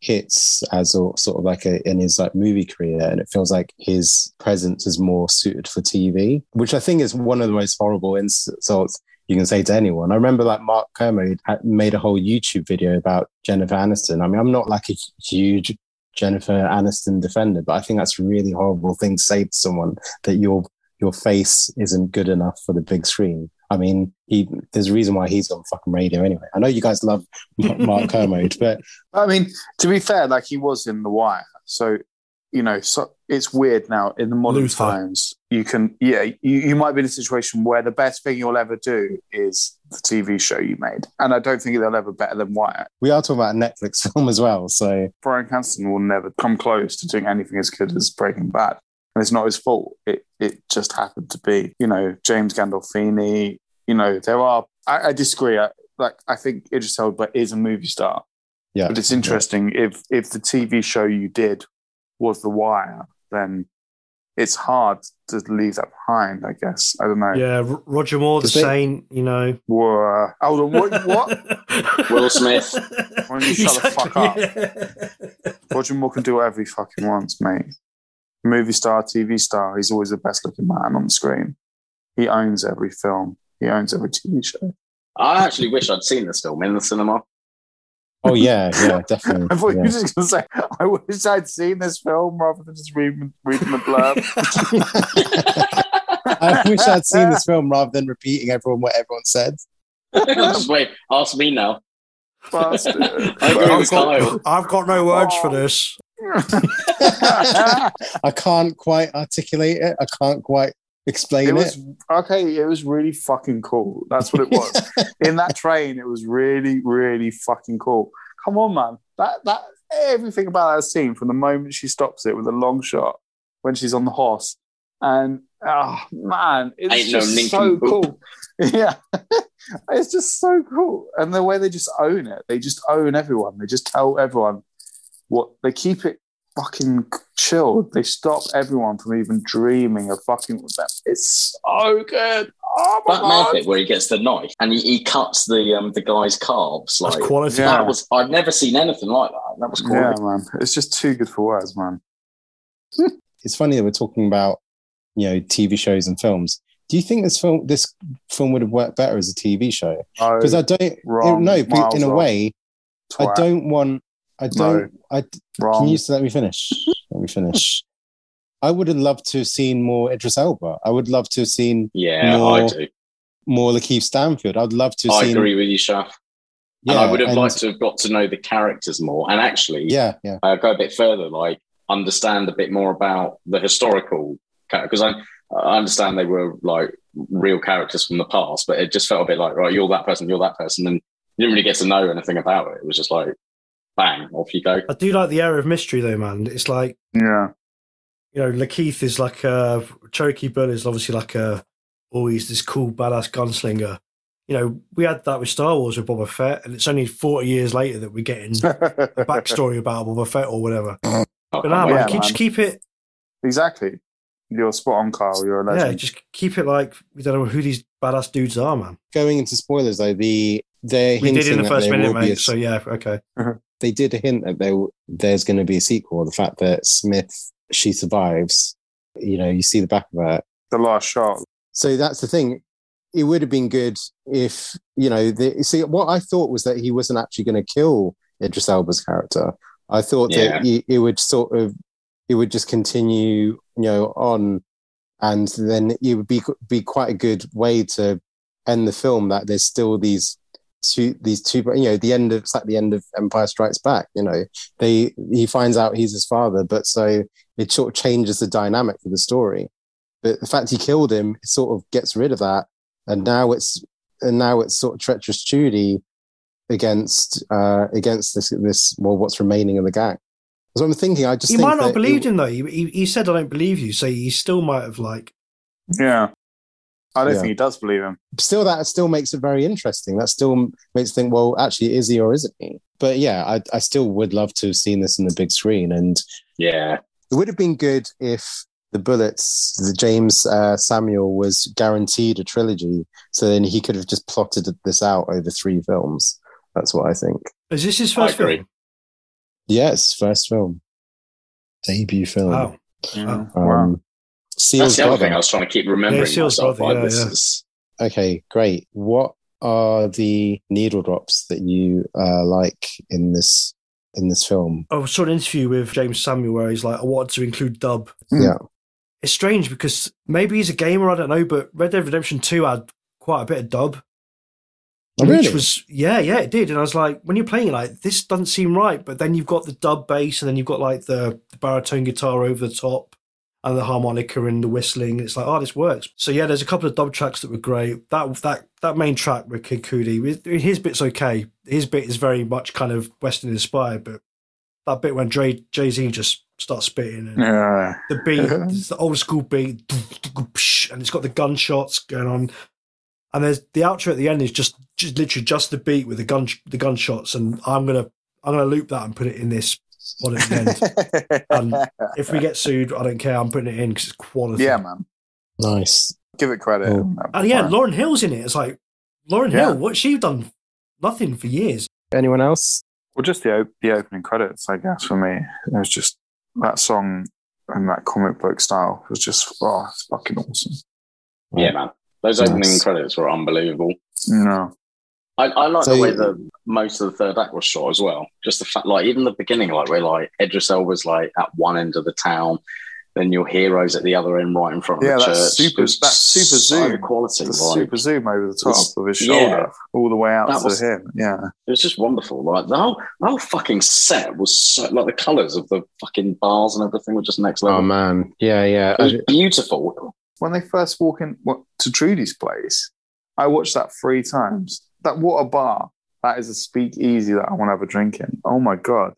hits as a sort of like a, in his like movie career, and it feels like his presence is more suited for TV, which I think is one of the most horrible insults you can say to anyone. I remember like Mark Kermode made a whole YouTube video about Jennifer Aniston. I mean, I'm not like a huge Jennifer Aniston defender, but I think that's a really horrible thing to say to someone that your your face isn't good enough for the big screen. I mean, he there's a reason why he's on fucking radio anyway. I know you guys love Mark Kermode, but I mean, to be fair, like he was in The Wire, so you know, so it's weird now in the modern Luther. times. You can, yeah, you, you might be in a situation where the best thing you'll ever do is the TV show you made, and I don't think they'll ever be better than Wire. we are talking about a Netflix film as well. So Bryan Cranston will never come close to doing anything as good as Breaking Bad. And it's not his fault. It it just happened to be. You know, James Gandolfini, you know, there are I, I disagree. I, like I think Idris Elba is a movie star. yeah, But it's interesting if if the TV show you did was The Wire, then it's hard to leave that behind, I guess. I don't know. Yeah, R- Roger Moore, the Does they- Saint, you know. Whoa. Hold on, what what? Will Smith. Why don't you shut the fuck up? yeah. Roger Moore can do whatever he fucking wants, mate. Movie star, TV star, he's always the best looking man on the screen. He owns every film. He owns every TV show. I actually wish I'd seen this film in the cinema. oh yeah, yeah, definitely. I thought you were just going to say, I wish I'd seen this film rather than just reading, reading the blurb. I wish I'd seen this film rather than repeating everyone what everyone said. Just wait, ask me now. Bastard. I agree I've with got, Kyle. I've got no words for this. I can't quite articulate it. I can't quite explain it it. okay. It was really fucking cool. That's what it was. In that train, it was really, really fucking cool. Come on, man. That that everything about that scene from the moment she stops it with a long shot when she's on the horse, and oh man, it's Ain't no just so nincompoop. cool. Yeah, it's just so cool, and the way they just own it. They just own everyone. They just tell everyone what they keep it fucking chilled. They stop everyone from even dreaming of fucking with them. It's so good. Oh my That mad god! bit where he gets the knife and he, he cuts the um the guy's carbs. That's Like quality. Yeah. that was I've never seen anything like that. That was cool. Yeah, man. It's just too good for words, man. it's funny that we're talking about you know TV shows and films. Do you think this film this film would have worked better as a TV show? Because I don't wrong. no, but in a wrong. way, I don't want. I don't. I wrong. can you just let me finish? Let me finish. I would have loved to have seen more Idris Elba. I would love to have seen Yeah, I More- do. more Lakeith Stanfield. I'd love to I seen. agree with you, Shaf. Yeah, and I would have and- liked to have got to know the characters more. And actually, Yeah, yeah, uh, go a bit further, like understand a bit more about the historical because I, I understand they were like real characters from the past, but it just felt a bit like right, you're that person, you're that person, and you didn't really get to know anything about it. It was just like bang, off you go. I do like the air of mystery though, man. It's like Yeah. you know, Lakeith is like a Cherokee Bill is obviously like a oh, he's this cool badass gunslinger. You know, we had that with Star Wars with Boba Fett, and it's only forty years later that we're getting a backstory about Boba Fett or whatever. Oh, But nah, Yeah, man, keep, man. just keep it. exactly. You're spot on, Carl. You're a legend. Yeah, just keep it like we don't know who these badass dudes are, man. Going into spoilers though, the they're We did in the that first minute, will be a. So yeah, okay. they did hint that there there's going to be a sequel. The fact that Smith she survives, you know, you see the back of her. the last shot. So that's the thing. It would have been good if you know. The, see, what I thought was that he wasn't actually going to kill Idris Elba's character. I thought Yeah. that he, it would sort of it would just continue, you know, on, and then it would be be quite a good way to end the film. That there's still these two these two you know the end of it's like the end of empire strikes back you know they he finds out he's his father but so it sort of changes the dynamic of the story but the fact he killed him it sort of gets rid of that and now it's and now it's sort of treacherous Trudy against uh against this this well what's remaining of the gang so i'm thinking i just He think might not have believed it- him though. He, he, he said, "I don't believe you," so he still might have like. Yeah. I don't Yeah. think he does believe him. still that still makes it very interesting that still makes you think well actually is he or isn't he but yeah i, I still would love to have seen this in the big screen and Yeah, It would have been good if the Bullitts, the Jeymes uh, Samuel, was guaranteed a trilogy, so then he could have just plotted this out over three films. That's what I think. Is this his first film? Yes, first film, debut film. Wow. Yeah. Um, wow. Seal's that's the other brother. thing I was trying to keep remembering Yeah, Seal's myself. brother, like, yeah, this yeah. is Okay, great. What are the needle drops that you uh, like in this in this film? I saw an interview with Jeymes Samuel where he's like, "I wanted to include dub." Hmm. Yeah. It's strange because maybe he's a gamer. I don't know, but Red Dead Redemption Two had quite a bit of dub. Oh, which really? was yeah, yeah, it did. And I was like, when you're playing it, like this doesn't seem right. But then you've got the dub bass, and then you've got like the, the baritone guitar over the top, and the harmonica and the whistling. It's like, oh, this works. So yeah, there's a couple of dub tracks that were great. That that that main track with Kid Cudi, his bit's okay. His bit is very much kind of Western inspired, but that bit when Dre Jay Z just starts spitting and Yeah. the beat, uh-huh. it's the old school beat, and it's got the gunshots going on. And there's the outro at the end is just, just literally just the beat with the gun the gunshots, and I'm gonna I'm gonna loop that and put it in this one at the end. Um, if we get sued, I don't care. I'm putting it in because it's quality. yeah, man. Nice. Give it credit. Cool. and yeah, Lauryn Hill's in it. It's like Lauryn Yeah. Hill. What she done? Nothing for years. Anyone else? Well, just the op- the opening credits, I guess, for me. It was just that song and that comic book style was just oh, it's fucking awesome. yeah, man. Those Nice. opening credits were unbelievable. No, I, I like So the way you- the most of the third act was shot as well. Just the fact, like even the beginning, like where like Idris Elba's like at one end of the town, then your heroes at the other end, right in front of Yeah, the that church. super- It was that super so zoom. quality. the like, super zoom over the top It's- of his yeah. shoulder, all the way out to was- him. Yeah, It was just wonderful. Like the whole, the whole fucking set was so like the colours of the fucking bars and everything were just next level. Oh man, yeah, yeah. it was beautiful. when they first walk in what, to Trudy's place, I watched that three times. That water bar! That is a speakeasy that I want to have a drink in. Oh my god!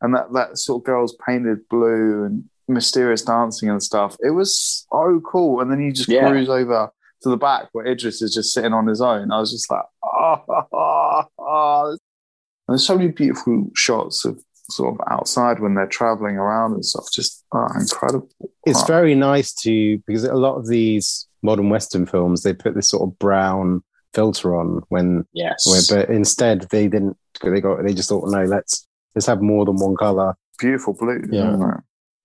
And that that sort of girl's painted blue and mysterious dancing and stuff. It was so cool. And then you just Yeah. cruise over to the back where Idris is just sitting on his own. I was just like, oh, oh, oh. And there's so many beautiful shots of sort of outside when they're traveling around and stuff. Just oh, incredible. it's Wow. very nice to because a lot of these modern western films they put this sort of brown filter on when Yes. where, but instead they didn't they got they just thought no let's let's have more than one color beautiful blue. Yeah. isn't it?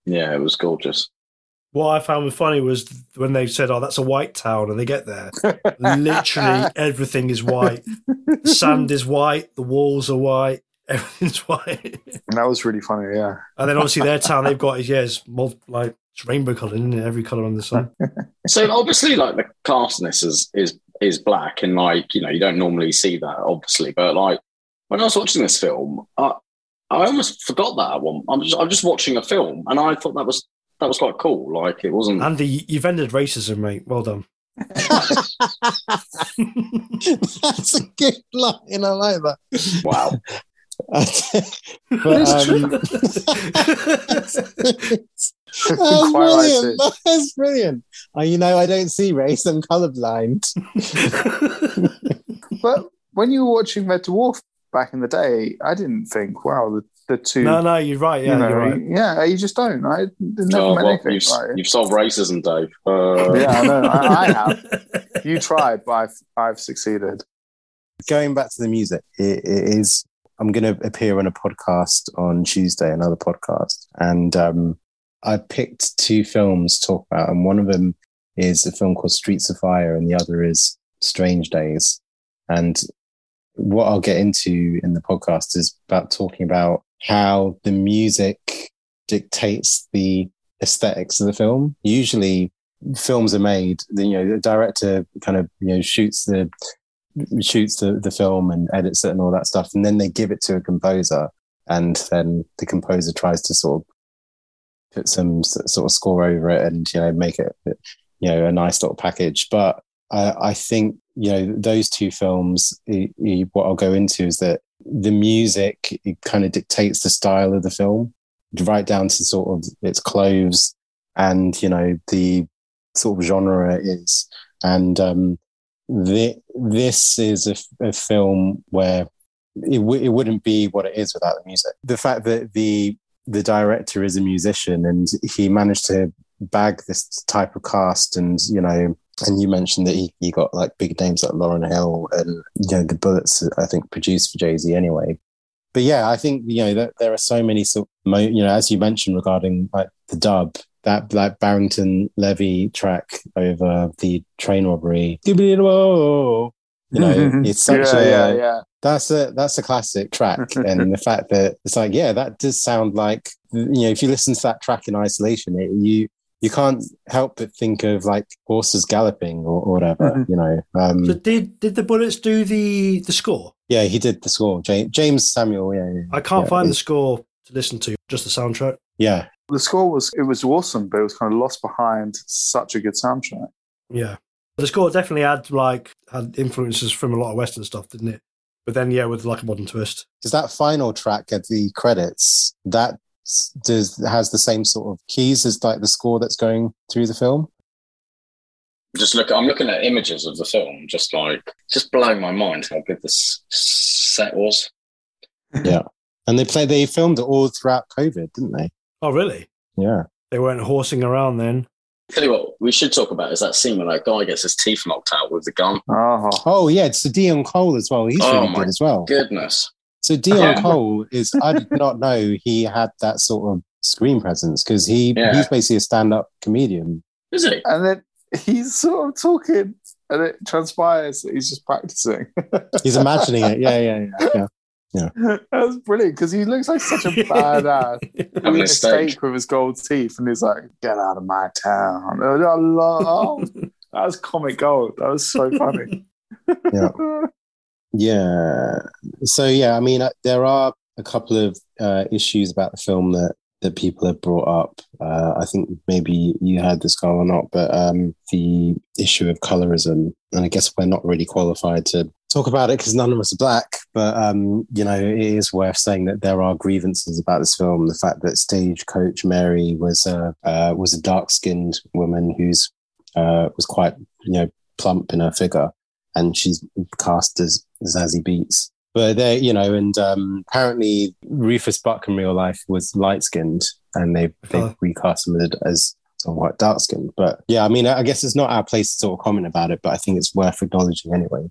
yeah, it was gorgeous. What I found funny was when they said, "Oh, that's a white town," and they get there, literally everything is white. The sand is white. The walls are white. Everything's white. And that was really funny. Yeah, And then obviously their town they've got is yeah, it's mul- like it's rainbow colour, isn't it? Every colour on the sun. So obviously, like the cast in this is is is black, and like you know you don't normally see that, obviously. But like when I was watching this film, I I almost forgot that one. I'm just I'm just watching a film, and I thought that was that was quite cool. Like it wasn't. Andy, you've ended racism, mate. Well done. that's a good line i like that Wow. but, um, that's Quite brilliant. That's brilliant. Uh, you know, I don't see race. I'm colorblind. but when you were watching Red Dwarf back in the day, I didn't think, wow, the the two. No, no, you're right. Yeah, you know, you're right. yeah, you just don't. I never Oh, well, anything. you've, like- you've solved racism, Dave. Uh, yeah, I know. I, I have. You tried, but I've I've succeeded. going back to the music, it, it is. I'm going to appear on a podcast on Tuesday, another podcast, and um, I picked two films to talk about, and one of them is a film called Streets of Fire, and the other is Strange Days. And what I'll get into in the podcast is about talking about how the music dictates the aesthetics of the film. Usually, films are made. You know, the director kind of you know shoots the shoots the, the film and edits it and all that stuff and then they give it to a composer and then the composer tries to sort of put some sort of score over it and you know make it you know a nice little package. But i, I think you know those two films what i'll go into is that the music it kind of dictates the style of the film right down to sort of its clothes and you know the sort of genre it is. And um thi- this is a film where it, w- it wouldn't be what it is without the music. The fact that the the director is a musician and he managed to bag this type of cast, and you know, and you mentioned that he, he got like big names like Lauryn Hill and you know the Bullitts. I think produced for Jay Z anyway. But yeah, I think you know that there are so many sort, you know, as you mentioned regarding like the dub, that like Barrington Levy track over the train robbery. You know, it's such yeah, a yeah, yeah. that's a that's a classic track, and the fact that it's like, yeah, that does sound like you know, if you listen to that track in isolation, it, you you can't help but think of like horses galloping or, or whatever, Mhm. you know. Um, So did did the Bullitts do the the score? yeah, he did the score, Jeymes, Jeymes Samuel. Yeah, yeah, I can't yeah, find the score to listen to, just the soundtrack. Yeah, The score was it was awesome, but it was kind of lost behind such a good soundtrack. Yeah, the score definitely had like had influences from a lot of Western stuff, didn't it? But then yeah, with like a modern twist. because that final track at the credits that does has the same sort of keys as like the score that's going through the film. just look. I'm looking at images of the film. Just like, just blowing my mind how good this set was. Yeah and they play they filmed it all throughout COVID, didn't they? Oh, really? Yeah. They weren't horsing around then. Tell you what, we should talk about is that scene where that guy gets his teeth knocked out with the gun. Oh, Oh yeah, it's the Deon Cole as well. He's Oh, really my good as well. Goodness. So Deon Yeah. Cole is I did not know he had that sort of screen presence because he Yeah. he's basically a stand-up comedian. Is he? and then he's sort of talking, and it transpires that he's just practicing. He's imagining it. Yeah, yeah, yeah. yeah. That's brilliant because he looks like such a badass. Having Having a a steak. steak with his gold teeth, and he's like, "Get out of my town!" I love that was comic gold. That was so funny. Yeah. Yeah. So yeah, I mean, uh, there are a couple of uh, issues about the film that that people have brought up. Uh, I think maybe you had this Carl or not, but um, the issue of colorism, and I guess we're not really qualified to talk about it because none of us are black. But um, you know, it is worth saying that there are grievances about this film. The fact that stagecoach Mary was a uh, was a dark skinned woman who's uh, was quite you know plump in her figure and she's cast as Zazie Beetz. But they, you know, and um, apparently Rufus Buck in real life was light skinned, and they they Oh. recast him as- as sort of white dark skinned. But yeah, I mean, I guess it's not our place to sort of comment about it, but I think it's worth acknowledging anyway.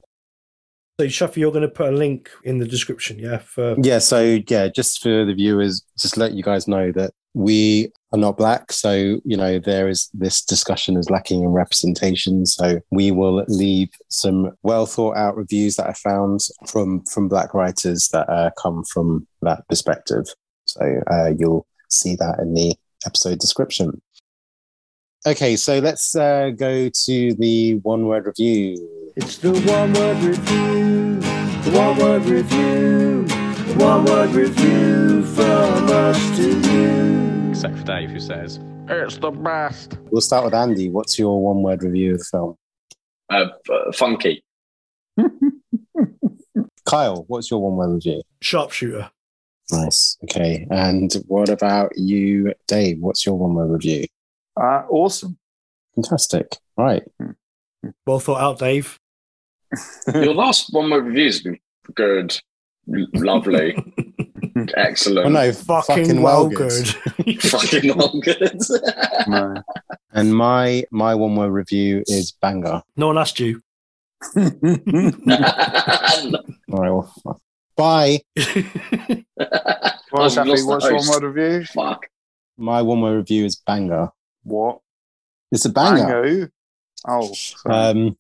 So, Shafi, you're going to put a link in the description, yeah? For Yeah, so yeah, just for the viewers, just let you guys know that we are not black. So, you know, there is this discussion is lacking in representation. So we will leave some well thought out reviews that I found from from black writers that uh, come from that perspective. So uh, you'll see that in the episode description. Okay, so let's uh, go to the one word review. it's the one word review, the one word review, one word review from us to you. Except for Dave, who says, It's the best. We'll start with Andy. What's your one word review of the film? Uh, f- funky. Kyle, what's your one word review? Sharpshooter. Nice. Okay. And what about you, Dave? What's your one word review? Uh, awesome. Fantastic. Right. Well thought out, Dave. Your last one word review has been good, lovely. Excellent. Oh no, Fucking, well good. Fucking well good. No. And my my one word review is banger. no one asked you. All right, well, fuck. bye. Well, Oh, Shafi, lost what's your one word review? Fuck. My one word review is banger. What? It's a banger. Mango? Oh, sorry. Um,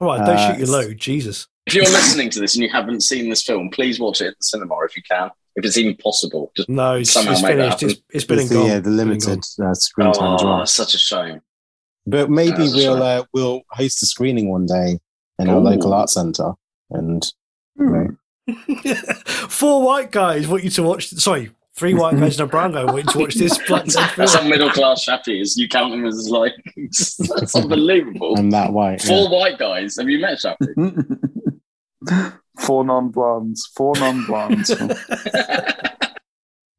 All right, don't Uh, shoot your load. Jesus. If you're listening to this and you haven't seen this film, please watch it at the cinema if you can. If it's even possible. Just No, it's, Somehow it's make that finished. It's, it's been it's and the, gone. yeah, the limited uh, screen time as oh, well. such a shame. But maybe That's we'll uh, we'll host a screening one day in our local art centre, and you know, Four white guys want you to watch. Sorry, three white guys and a brown guy want you to watch this Black Dead film. Some middle class chappies, you count them as like that's unbelievable. I'm that white. yeah. Four white guys. Have you met Chappie? Four non blondes. Four non blondes.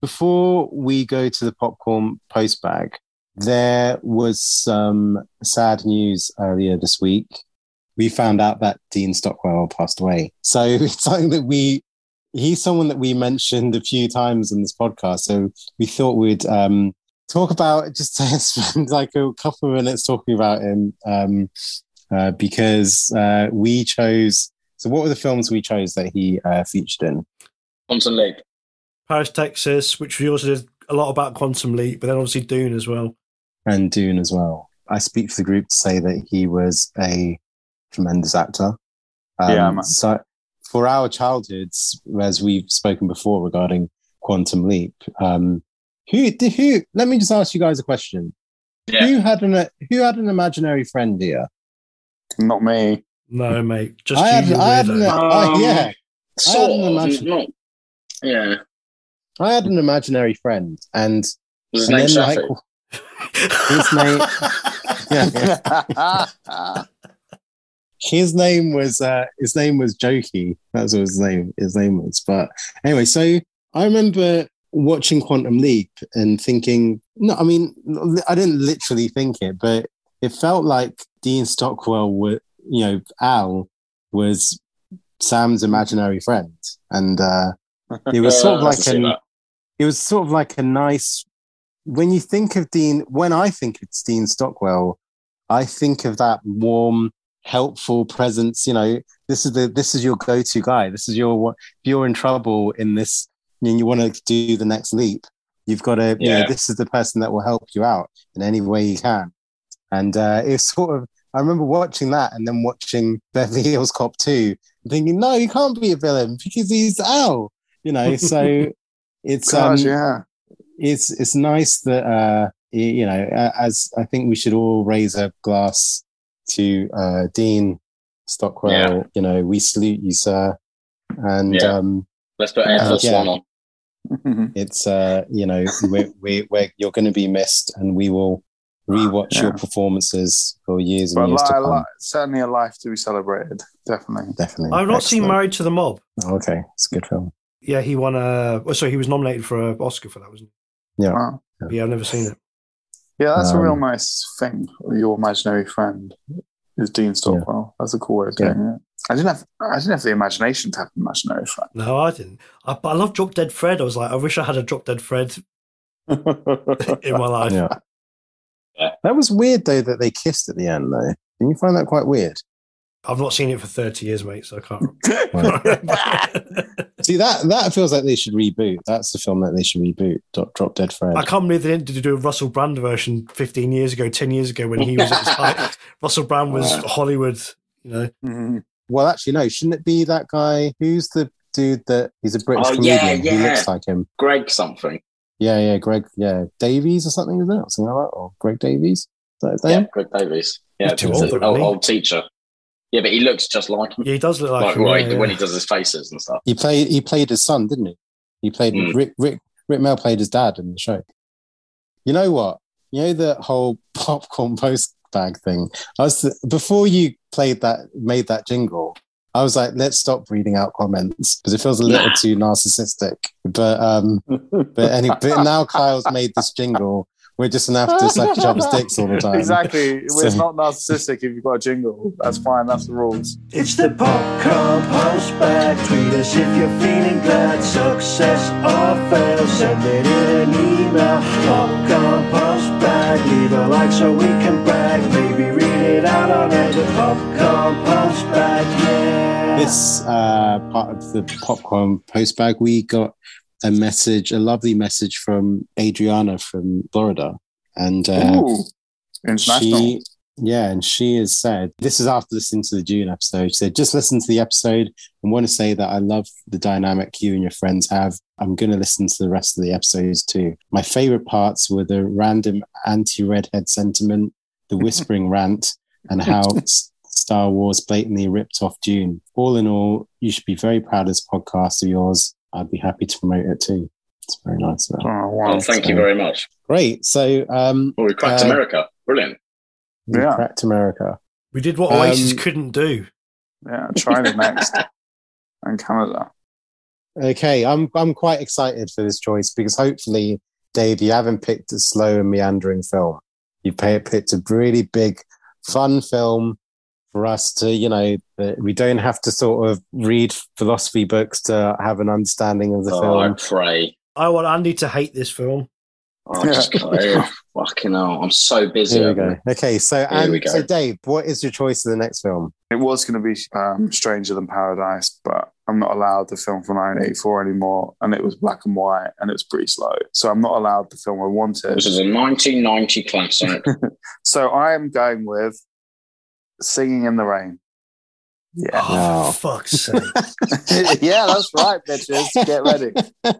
Before we go to the popcorn post bag, there was some sad news earlier this week. We found out that Dean Stockwell passed away. So it's something that we, he's someone that we mentioned a few times in this podcast. So we thought we'd um, talk about, just spend like a couple of minutes talking about him um, uh, because uh, we chose. So what were the films we chose that he uh, featured in? Quantum Leap. Paris, Texas, which we also did a lot about Quantum Leap, but then obviously Dune as well. and Dune as well. I speak for the group to say that he was a tremendous actor. Um, Yeah, man. So for our childhoods, as we've spoken before regarding Quantum Leap, um, who who? Let me just ask you guys a question. Yeah. Who had an who had an imaginary friend here? Not me. No, mate, just I you. had, I had an, weirdo. Um, yeah, Sort an of. imagine- Not. Yeah. I had an imaginary friend, and, his and name then Shafi? like his name, yeah, yeah. his name was uh, his name was Jokey. That's what his name his name was. But anyway, so I remember watching Quantum Leap and thinking, no, I mean, I didn't literally think it, but it felt like Dean Stockwell, were, you know, Al was Sam's imaginary friend, and uh, it was sort of like an that. it was sort of like a nice when you think of Dean when I think of Dean Stockwell, I think of that warm, helpful presence. You know, this is the this is your go-to guy. This is your if you're in trouble in this and you want to do the next leap, you've got to, you know, Yeah. this is the person that will help you out in any way you can. And uh, it's sort of I remember watching that and then watching Beverly Hills Cop 2 and thinking, no, he can't be a villain because he's Al. You know, so it's um, yeah. it's it's nice that uh you know as I think we should all raise a glass to uh Dean Stockwell. Yeah. You know, we salute you, sir. And Yeah. um Let's put Air Uh, Force yeah. On. it's uh you know we we we're, you're going to be missed, and we will rewatch your performances for years and But years to come. li- certainly a life to be celebrated. Definitely. Definitely. I've not seen Married to the Mob. Okay, it's a good film. Yeah, he won a. Oh, sorry, he was nominated for an Oscar for that, wasn't Wow. he? Yeah, Yeah, I've never seen it. Yeah, that's a Um, real nice thing. Your imaginary friend is Dean Stockwell. That's a cool way of Yeah. doing it. I didn't have I didn't have the imagination to have an imaginary friend. No, I didn't. I, but I love Drop Dead Fred. I was like, I wish I had a Drop Dead Fred in my life. Yeah. Yeah. That was weird though that they kissed at the end though. Didn't you find that quite weird? I've not seen it for 30 years, mate, so I can't See that that feels like they should reboot. That's the film that they should reboot. Drop, Drop Dead Fred. I can't believe they didn't do a Russell Brand version 15 years ago, 10 years ago when he was at his height. Russell Brand was Wow. Hollywood, you know. Mhm. Well, actually, no. Shouldn't it be that guy? Who's the dude that he's a British Oh, yeah, comedian? He looks like him. Greg something. Yeah, yeah. Greg, yeah, Davies or something, isn't it? Or something like that. Or Greg Davies. Is that his Yeah. Greg Davies. Yeah, He's too it's old, the though, old, old teacher. Yeah, but he looks just like him. Yeah, he does look like, Like, him. right, yeah, yeah. when he does his faces and stuff. He played. He played his son, didn't he? He played Mm. Rick. Rick. Rik Mayall played his dad in the show. You know what? You know the whole popcorn post bag thing. I was before you played that, made that jingle. I was like, let's stop reading out comments because it feels a little Nah. too narcissistic. But um, but any, but now Kyle's made this jingle. We're just gonna have to suck each other's dicks all the time. Exactly. So- It's not narcissistic if you've got a jingle. That's fine. That's the rules. It's the popcorn post bag. Tweet us if you're feeling glad. Success or fail, send it in an email. Popcorn post bag. Leave a like so we can brag. Maybe read it out on air. The popcorn post bag. Yeah. This uh, part of the popcorn post bag, we got a message, a lovely message from Adriana from Florida, and uh, Ooh. She, yeah, and she has said this is after listening to the Dune episode. She said, "Just listen to the episode and want to say that I love the dynamic you and your friends have. I'm going to listen to the rest of the episodes too. My favorite parts were the random anti-redhead sentiment, the whispering rant, and how." S- Star Wars blatantly ripped off Dune. All in all, you should be very proud of this podcast of yours. I'd be happy to promote it too. It's very nice. of her. Oh, wow. Oh, thank you very much. Great. So, um, Well, we cracked Uh, America. Brilliant. we Yeah. cracked America. We did what Um, Oasis couldn't do. Yeah, China next. and Canada. Okay, I'm I'm quite excited for this choice because hopefully, Dave, you haven't picked a slow and meandering film. You pay- picked a really big, fun film for us to, you know, we don't have to sort of read philosophy books to have an understanding of the Oh, I film. pray. I want Andy to hate this film. Oh, I just can't. fucking hell. I'm so busy. Here we go. Okay, so Here and we go. so Dave, what is your choice of the next film? It was going to be um, Stranger Than Paradise, but I'm not allowed the film from 1984 anymore. And it was black and white and it was pretty slow. So I'm not allowed the film I wanted. This is a 1990 classic. So I am going with Singing in the Rain. Yeah. Oh, No. for fuck's sake. yeah, that's right, bitches. Get ready.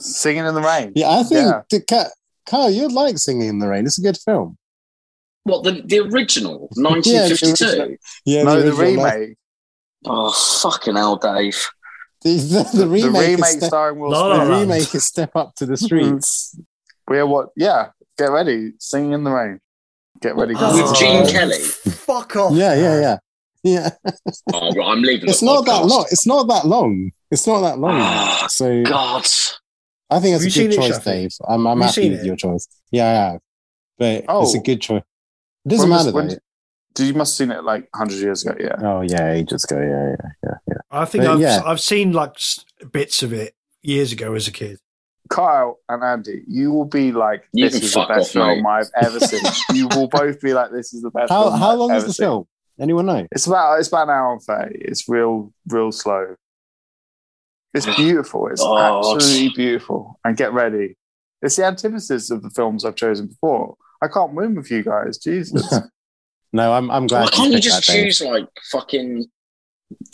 Singing in the Rain. Yeah, I think Yeah. the cat. Carl, you'd like Singing in the Rain. It's a good film. what, the, the original? Yeah, the 1952? original. Yeah, no, the original- remake. oh, fucking hell, Dave. The, the, the remake, the is remake step, starring Will Smith. La the remake is Step Up to the Streets. We're what? Yeah, get ready. Singing in the rain. Get ready, guys. With Gene Oh, Kelly? Fuck off. yeah, yeah, yeah, yeah. Oh, well, I'm leaving It's the not that long. It's not that long. It's not that long. Ah, so God. I think it's a good seen it, choice, Dave. I'm, I'm happy with it? your choice. Yeah, I have. But Oh. it's a good choice. It doesn't When matter when- though. Did you must have seen it like 100 years ago? Yeah. Oh yeah, ages ago. Yeah, yeah, yeah, yeah. I think But I've, yeah. I've seen like bits of it years ago as a kid. Kyle and Andy, you will be like, You this is the best off, film mate. I've ever seen. you will both be like, this is the best How film how I've long is the seen. film? Anyone know? It's about it's about an hour and thirty. It's real, real slow. It's beautiful. It's God. absolutely beautiful. And get ready. It's the antithesis of the films I've chosen before. I can't win with you guys. Jesus. No, I'm I'm glad. Why can't you just that, Dave. choose like fucking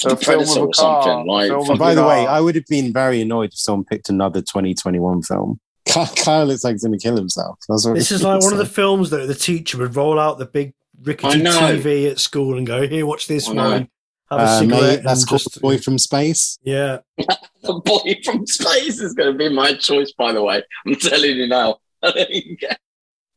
A the film with Predator a or something? car, Like, film And by the a way. I would have been very annoyed if someone picked another 2021 film. Kyle Kyle looks like he's going to kill himself. That's what This is like one of the films that the teacher would roll out the big rickety TV at school and go, "Here, watch this one. Have a uh, cigarette." mate, that's and called just Boy from Space. yeah. the boy from space is going to be my choice. By the way, I'm telling you now.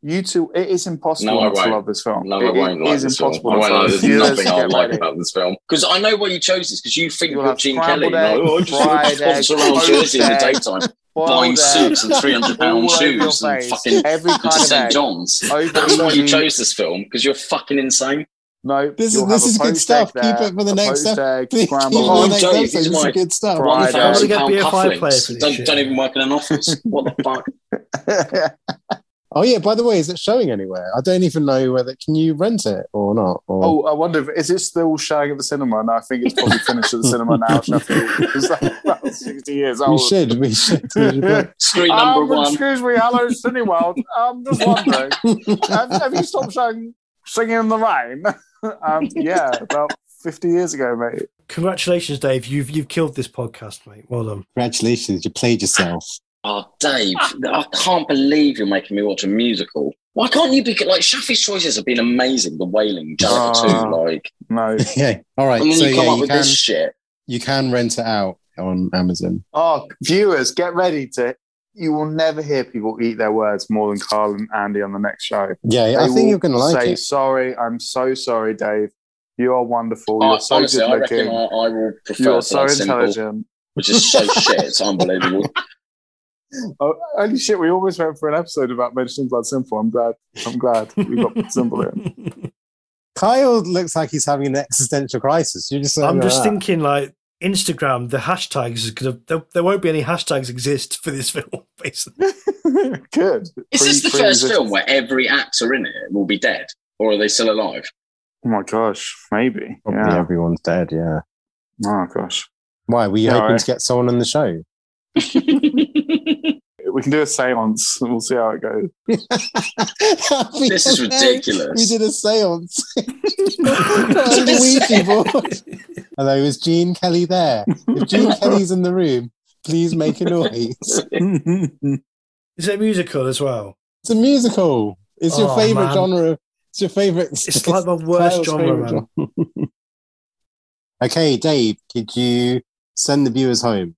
You two, it is impossible No, I not to love this film. No, It- I won't it like is this film. impossible I won't to like. love There's nothing I like ready. about this film because I know why you chose this because you think You'll of have Gene Kelly. You scrambled egg, know, oh, just fried egg, pops around poached Jersey in the egg, daytime, Boiled buying egg, suits and 300 pound all over shoes your and face, fucking every to kind of St egg. John's. Over That's why you easy. chose this film because you're fucking insane. No, This is- you'll this have a is good poached stuff. egg Keep there, it for the a next poached ep- egg, Keep scrambled it for Oh, the egg. next Dave, episode. this This is is my good stuff. fried One egg. thousand Get pound BFI player for cufflinks. this Don't, shit. don't even work in an office. What the fuck? Oh yeah. By the way, is it showing anywhere? I don't even know whether can you rent it or not. Or... Oh, I wonder, if, is it still showing at the cinema? No, I think it's probably finished at the cinema now, Sheffield. It's like about 60 years old. should. We should. We should. Screen number Um, one. excuse me, hello, Cineworld. I'm just wondering, have, have you stopped showing Singing in the Rain? um, yeah, about 50 years ago, mate. Congratulations, Dave. You've you've killed this podcast, mate. Well done. Congratulations, you played yourself. Oh, Dave, I can't believe you're making me watch a musical. Why can't you be like Shafi's choices have been amazing? The Wailing, Jared Ah. too, like, No. yeah. All right. and then So you come yeah, up you with can this shit. you can rent it out on Amazon. Oh, viewers, get ready to. You will never hear people eat their words more than Carl and Andy on the next show. Yeah, They I think you're going to like say, it. Sorry, I'm so sorry, Dave. You are wonderful. Oh, You're so honestly, good I reckon I. I will prefer You're so like simple, intelligent. which is so shit. It's unbelievable. Oh, holy shit! We almost went for an episode about mentioning Blood Simple. I'm glad. I'm glad we got Blood Simple in. Kyle looks like he's having an existential crisis. You just I'm just that. thinking like Instagram, the hashtags because there, there won't be any hashtags exist for this film. Basically, Good. Is Pre- this the pre- first film where every actor in it will be dead, or are they still alive? Oh my gosh, maybe. Probably Yeah. everyone's dead. Yeah. Oh gosh. Why were you Yeah, hoping right. to get someone on the show? We can do a séance. We'll see how it goes. This is ridiculous. We did a seance. On the Ouija board. Hello, is Gene Kelly there? If Gene Kelly's in the room, please make a noise. is it a musical as well? It's a musical. It's your Oh, favorite man. genre. It's your favorite. It's like my worst genre, man. genre. okay, Dave, could you send the viewers home?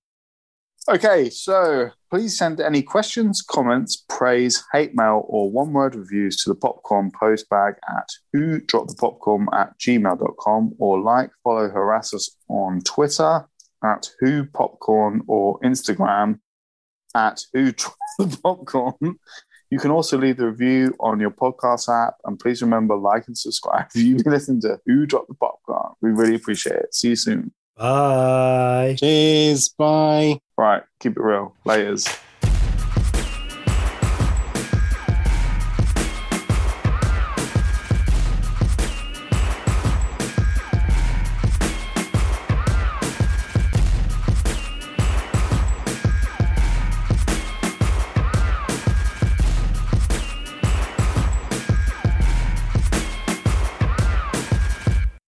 Okay, so please send any questions, comments, praise, hate mail, or one word reviews to the popcorn post bag at who drop the popcorn at gmail.com or like, follow, harass us on Twitter at who popcorn or Instagram at who drop the popcorn. You can also leave the review on your podcast app and please remember like and subscribe if you listen to Who Dropped the Popcorn. We really appreciate it. See you soon. Bye. Cheers. Bye. Right, keep it real. Laters.